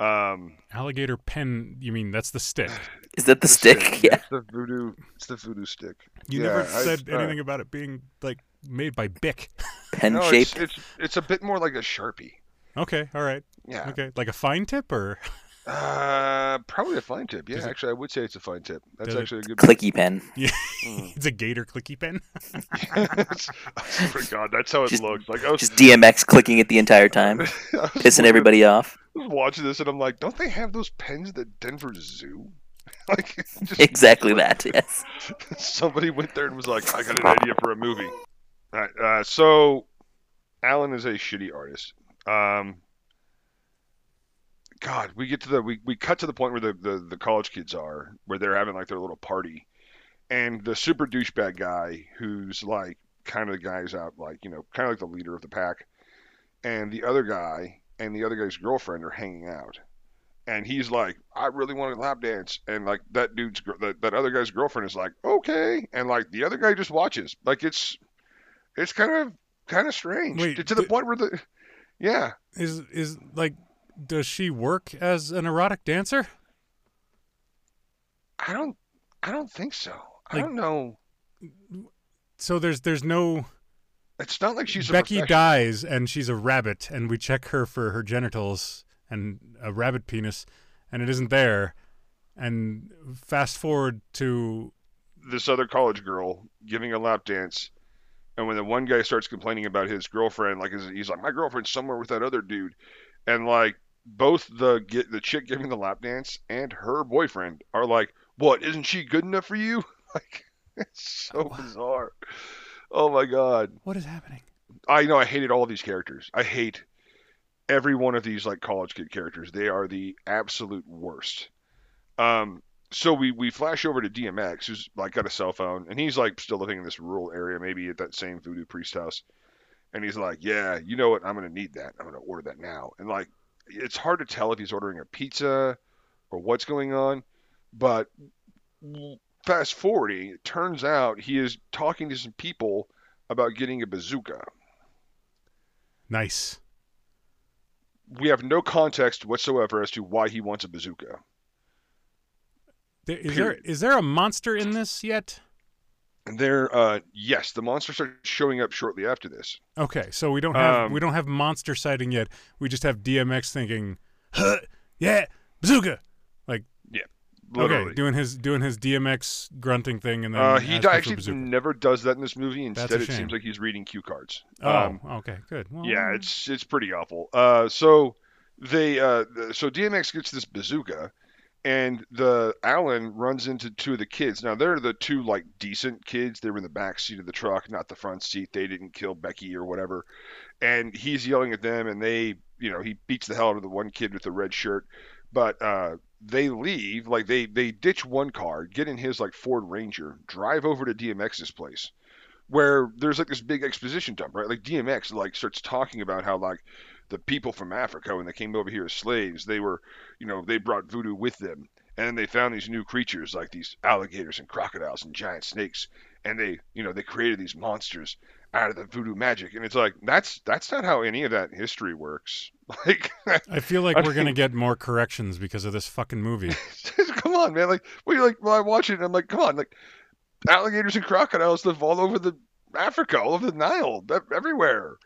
C: Um,
A: alligator pen you mean that's the stick
B: Is that the, stick? Yeah.
C: It's the voodoo. It's the voodoo stick.
A: you
C: Yeah,
A: never
C: I-
A: said
C: uh,
A: anything about it being like made by bic
B: Pen
C: No,
B: shaped.
C: it's, it's it's a bit more like a sharpie.
A: okay all right
C: Yeah.
A: okay like a fine tip or
C: Uh, probably a fine tip. Yeah,
A: Does it-
C: actually, I would say it's a fine tip. That's
A: Does it
C: actually a good.
B: Clicky pen.
A: yeah
C: Mm.
A: it's a gator clicky pen
C: I swear God, that's how it
B: Just-
C: looks. Like I was
B: Just DMX clicking it the entire time,
C: I was
B: pissing
C: looking-
B: everybody off.
C: I was watching this and I'm like, don't they have those pens at the Denver Zoo? like, just
B: Exactly that. Yes.
C: somebody went there and was like, I got an idea for a movie. All right, uh, so Alan is a shitty artist. Um, God, we get to the we, we cut to the point where the, the the college kids are, where they're having like their little party, and the super douchebag guy who's like kind of the guy who's out like you know kind of like the leader of the pack, and the other guy and the other guy's girlfriend are hanging out. And he's like, I really want to lap dance, and like that dude's that, that other guy's girlfriend is like, okay, and like the other guy just watches, like it's it's kind of kind of strange
A: Wait,
C: to the
A: th-
C: point where the yeah.
A: Is is like does she work as an erotic dancer
C: I don't I don't think so. I don't know.
A: so there's there's no
C: It's not like she's
A: Becky dies and she's a rabbit and we check her for her genitals and a rabbit penis and it isn't there and fast forward to
C: this other college girl giving a lap dance, and when the one guy starts complaining about his girlfriend, like he's like, my girlfriend's somewhere with that other dude, and like both the get the chick giving the lap dance and her boyfriend are like, what? Isn't she good enough for you? Like it's so bizarre. Oh my god.
A: what is happening
C: I know I hated all these characters. I hate every one of these like college kid characters. They are the absolute worst. Um, so we we flash over to DMX, who's like got a cell phone, and he's like still living in this rural area, maybe at that same voodoo priest house. And he's like, "Yeah, you know what? I'm gonna need that. I'm gonna order that now." And like, it's hard to tell if he's ordering a pizza or what's going on, but fast forwarding, it turns out he is talking to some people about getting a bazooka.
A: Nice.
C: We have no context whatsoever as to why he wants a bazooka.
A: There, is there is there a monster in this yet?
C: There, uh, yes, the monster starts showing up shortly after this.
A: Okay, so we don't have
C: Um,
A: we don't have monster sighting yet. We just have DMX thinking, huh, yeah, bazooka.
C: like Literally.
A: Okay, doing his doing his DMX grunting thing, and then
C: uh, he
A: asking
C: d-
A: for
C: actually
A: bazooka.
C: never does that in this movie. Instead, it seems like he's reading cue cards.
A: Oh,
C: Um,
A: okay, good. Well,
C: yeah, it's it's pretty awful. Uh, so they uh, so DMX gets this bazooka, and the Alan runs into two of the kids. Now they're the two like decent kids. They were in the back seat of the truck, not the front seat. They didn't kill Becky or whatever. And he's yelling at them, and they, you know, he beats the hell out of the one kid with the red shirt. But uh, they leave, like they they ditch one car, get in his like Ford Ranger, drive over to DMX's place, where there's like this big exposition dump, right? Like DMX like starts talking about how like the people from Africa when they came over here as slaves, they were, you know, they brought voodoo with them, and then they found these new creatures like these alligators and crocodiles and giant snakes, and they, you know, they created these monsters out of the voodoo magic, and it's like that's that's not how any of that history works. Like,
A: I feel like
C: I
A: we're gonna get more corrections because of this fucking movie.
C: come on, man. Like, we like, well, I watch it and I'm like, come on, like, alligators and crocodiles live all over the Africa, all over the Nile, everywhere.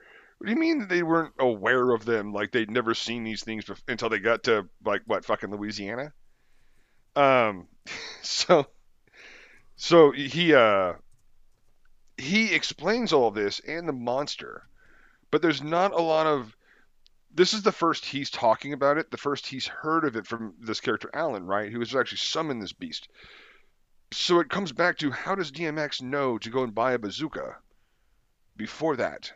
C: What do you mean they weren't aware of them? Like they'd never seen these things bef- until they got to like what fucking Louisiana. Um, so, so he uh he explains all this and the monster, but there's not a lot of. This is the first he's talking about it. The first he's heard of it from this character Alan, right? Who has actually summoned this beast. So it comes back to how does DMX know to go and buy a bazooka? Before that,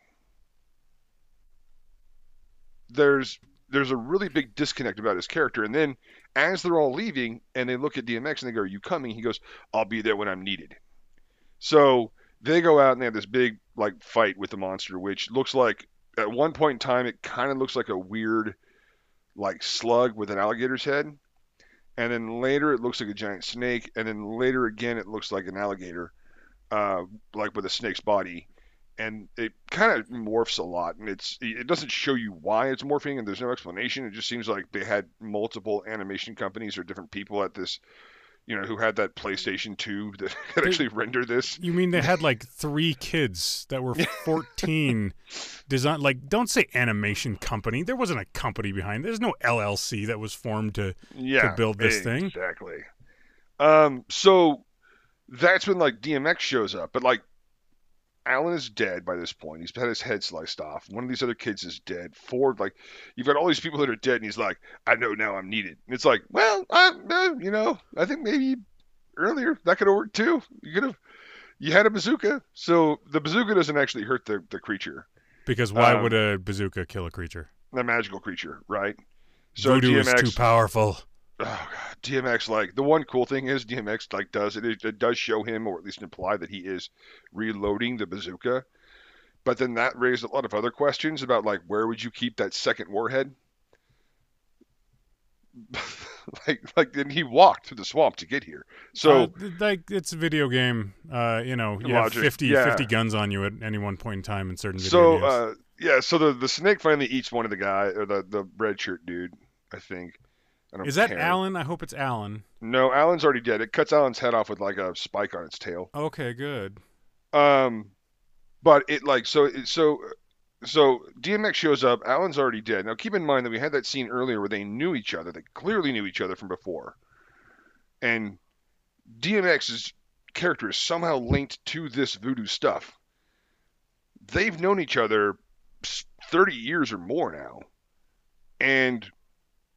C: there's there's a really big disconnect about his character. And then as they're all leaving and they look at DMX and they go, "Are you coming?" He goes, "I'll be there when I'm needed." So they go out and they have this big like fight with the monster, which looks like at one point in time it kind of looks like a weird like slug with an alligator's head. And then later it looks like a giant snake, and then later again it looks like an alligator, uh, like with a snake's body, and it kind of morphs a lot, and it's it doesn't show you why it's morphing, and there's no explanation. It just seems like they had multiple animation companies or different people at this, you know, who had that PlayStation 2 that could
A: They-
C: actually render this.
A: You mean they had like three kids that were 14 design like don't say animation company. There wasn't a company behind. There's no LLC that was formed to
C: yeah, to
A: build this thing.
C: Exactly. Um, so that's when like DMX shows up, but like Alan is dead by this point. He's had his head sliced off. One of these other kids is dead. Ford, like you've got all these people that are dead, and he's like, I know now I'm needed. And it's like, well, I, uh, you know, I think maybe earlier that could have worked too. You could have. You had a bazooka, so the bazooka doesn't actually hurt the, the creature,
A: because why
C: Um,
A: would a bazooka kill a creature?
C: the magical creature, right? So
A: Voodoo
C: DMX,
A: is too powerful.
C: Oh god, DMX like the one cool thing is DMX like does it, it does show him or at least imply that he is reloading the bazooka. But then that raised a lot of other questions about like where would you keep that second warhead? like like then he walked through the swamp to get here. So
A: Uh, like it's a video game. Uh, you know, you have 50,
C: yeah.
A: 50 guns on you at any one point in time in certain video
C: so uh yeah, so the the snake finally eats one of the guy or the the red shirt dude, I think.
A: Is that
C: care.
A: Alan? I hope it's Alan.
C: No, Alan's already dead. It cuts Alan's head off with like a spike on its tail.
A: Okay, good.
C: Um, but it like so it, so so DMX shows up. Alan's already dead. Now keep in mind that we had that scene earlier where they knew each other. They clearly knew each other from before, and DMX's character is somehow linked to this voodoo stuff. They've known each other thirty years or more now, and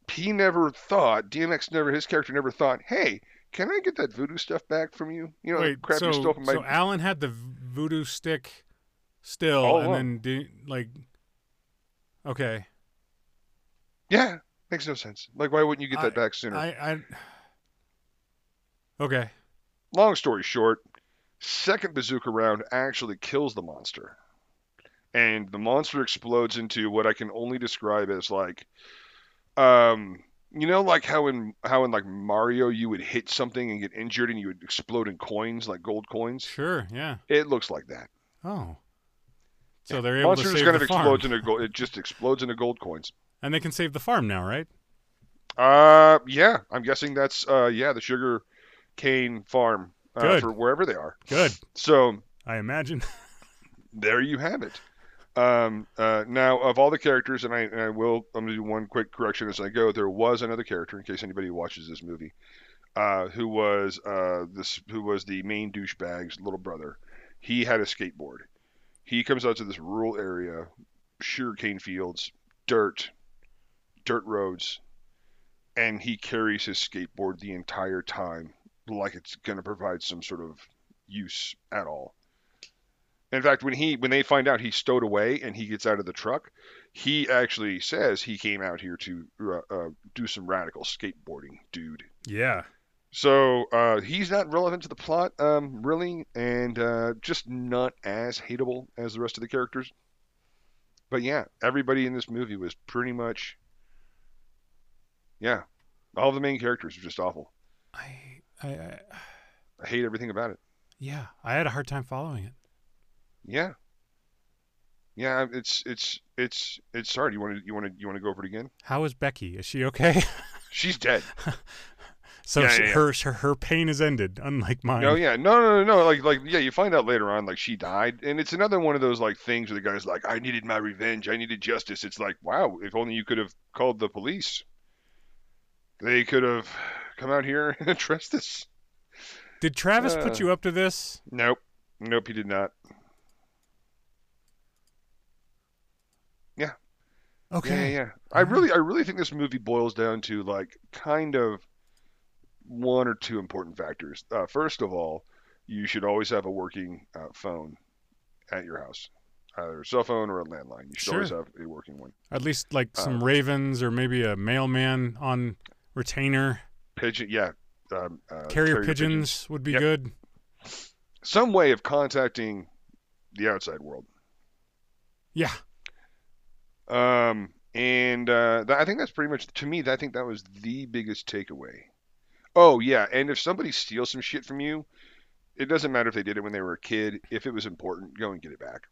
C: he never thought DMX never his character never thought, hey. Can I get that voodoo stuff back from you? You know,
A: Wait,
C: crap
A: so,
C: you stole from my
A: so Alan had the voodoo stick still,
C: All
A: and
C: along.
A: then like, okay,
C: Yeah, makes no sense. Like, why wouldn't you get that back sooner?
A: I, I, Okay.
C: Long story short, second bazooka round actually kills the monster. And the monster explodes into what I can only describe as like um you know like how in how in like Mario you would hit something and get injured and you would explode in coins like gold coins?
A: Sure. Yeah.
C: It looks like that.
A: Oh. So they're able
C: Monster
A: to
C: just
A: save
C: kind
A: the
C: of
A: farm,
C: explodes into gold it just explodes into gold coins.
A: and they can save the farm now, right?
C: Uh yeah, I'm guessing that's uh yeah, the sugar cane farm uh,
A: Good.
C: for wherever they are.
A: Good.
C: So
A: I imagine.
C: there you have it. Um, uh, now, of all the characters, and I, and I will, I'm gonna do one quick correction as I go. There was another character, in case anybody watches this movie, uh, who was uh, this, who was the main douchebag's little brother. He had a skateboard. He comes out to this rural area, sugarcane fields, dirt, dirt roads, and he carries his skateboard the entire time, like it's gonna provide some sort of use at all. In fact, when he when they find out he stowed away and he gets out of the truck, he actually says he came out here to uh, uh, do some radical skateboarding, dude.
A: yeah.
C: So uh, he's not relevant to the plot, um, really, and uh, just not as hateable as the rest of the characters. But yeah, everybody in this movie was pretty much, yeah, all the main characters are just awful.
A: I, I, I,
C: I hate everything about it.
A: yeah. I had a hard time following it.
C: Yeah, yeah, it's it's it's it's hard. You want to you want to you want to go over it again?
A: How is Becky? Is she okay?
C: She's dead.
A: so
C: Yeah,
A: she,
C: yeah, yeah.
A: her, her her pain is ended, unlike mine.
C: No, yeah, no, no, no, no. Like, like, yeah, you find out later on, like, she died, and it's another one of those like things where the guy's like, "I needed my revenge. I needed justice." It's like, wow, if only you could have called the police. They could have come out here and addressed this.
A: Did Travis
C: Uh.
A: put you up to this?
C: Nope, nope, he did not.
A: Okay.
C: Yeah, yeah. I really, I really think this movie boils down to like kind of one or two important factors. Uh, first of all, you should always have a working uh, phone at your house, either a cell phone or a landline. You should always have a working one.
A: At least like
C: Uh,
A: some ravens or maybe a mailman on retainer.
C: Pigeon, yeah. Um, uh,
A: Carrier, pigeons, would be
C: Yep.
A: good.
C: Some way of contacting the outside world.
A: Yeah.
C: Um, and uh, I think that's pretty much to me. I think that was the biggest takeaway. Oh yeah, and if somebody steals some shit from you, it doesn't matter if they did it when they were a kid. If it was important, go and get it back.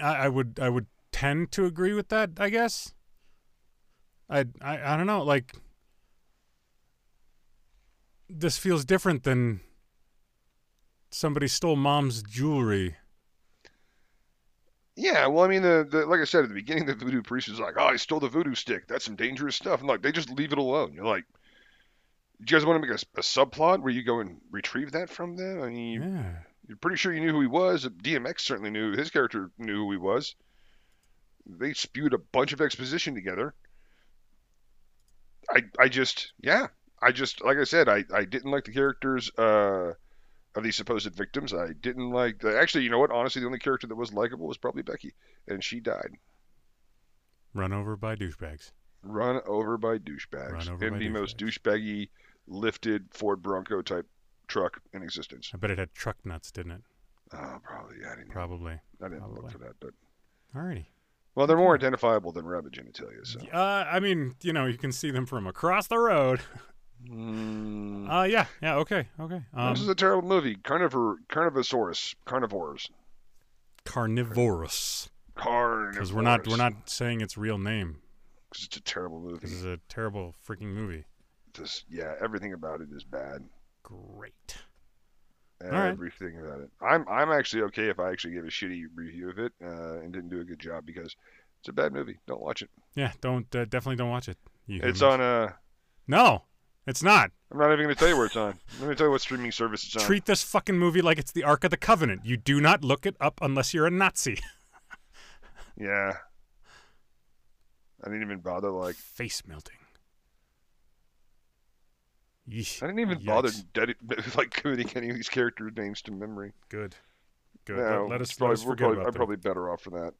A: I, I would I would tend to agree with that. I guess. I I I don't know. Like this feels different than somebody stole mom's jewelry.
C: Yeah, well, I mean, the, the like I said at the beginning, the voodoo priest is like, "Oh, I stole the voodoo stick. That's some dangerous stuff." And like, they just leave it alone. You're like, "Do you guys want to make a, a subplot where you go and retrieve that from them?" I mean, you,
A: Yeah.
C: you're pretty sure you knew who he was. DMX certainly knew. His character knew who he was. They spewed a bunch of exposition together. I I just yeah, I just like I said, I I didn't like the characters uh of these supposed victims. I didn't like the actually, you know what? Honestly, the only character that was likable was probably Becky, and she died.
A: Run over by douchebags.
C: Run over by douchebags
A: Run over
C: in the most douchebaggy lifted Ford Bronco type truck in existence.
A: I bet it had truck nuts, didn't it?
C: Oh, probably. I didn't.
A: Probably.
C: I didn't look
A: probably.
C: for that, but
A: Alrighty.
C: well, they're more identifiable than Rabbit genitalia. So.
A: Uh, I mean, you know, you can see them from across the road.
C: Mm,
A: Uh, yeah, yeah, okay, okay. Um,
C: this is a terrible movie. Carnivore, Carnivosaurus, carnivores,
A: carnivorous.
C: carnivores.
A: Because we're not we're not saying its real name.
C: 'Cause it's a terrible movie.
A: This is a terrible freaking movie.
C: Just yeah, everything about it is bad.
A: Great. right.
C: Everything about it. I'm I'm actually okay if I actually gave a shitty review of it uh, and didn't do a good job because it's a bad movie. Don't watch it.
A: Yeah, don't uh, definitely don't watch it. You
C: It's on a.
A: No, it's not.
C: I'm not even gonna tell you where it's on. Let me tell you what streaming service it's on.
A: Treat this fucking movie like it's the Ark of the Covenant. You do not look it up unless you're a Nazi.
C: Yeah. I didn't even bother like
A: Face melting. Yeesh.
C: I didn't even bother
A: Yikes.
C: dedi- like committing any of these character names to memory.
A: Good. Good.
C: No,
A: let, let us
C: it's
A: let
C: probably,
A: us forget
C: probably,
A: about
C: I'm
A: them.
C: probably better off for that.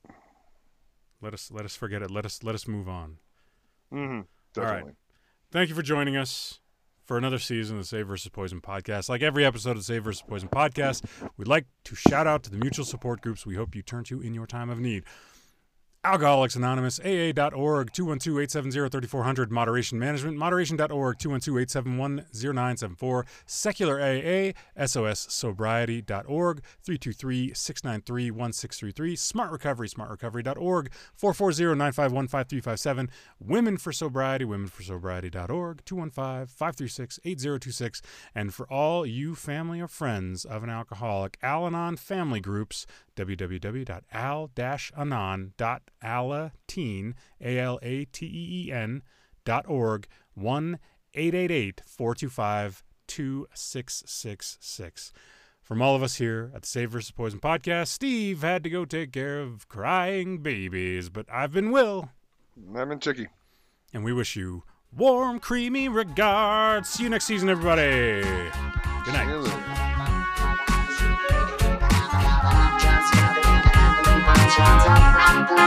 A: Let us let us forget it. Let us let us move on.
C: Mm-hmm.
A: All right. Thank you for joining us. for another season of the Save versus Poison podcast. Like every episode of the Save versus Poison podcast, we'd like to shout out to the mutual support groups we hope you turn to in your time of need. Alcoholics Anonymous, AA.org, 212-870-3400, Moderation Management, Moderation.org, 212-871-0974, Secular AA, SOS Sobriety.org, 323-693-1633, Smart Recovery, SmartRecovery.org, 440-951-5357, Women for Sobriety, WomenForSobriety.org, 215-536-8026, and for all you family or friends of an alcoholic, Al-Anon family groups, www.al-anon.alateen, A-L-A-T-E-E-N, A-L-A-T-E-E-N dot org, 1-888-425-2666. From all of us here at the Save vs. Poison podcast, Steve had to go take care of crying babies, but I've been Will,
C: I'm in Chicky.
A: and we wish you warm, creamy regards. See you next season, everybody. Good night.
C: See you later.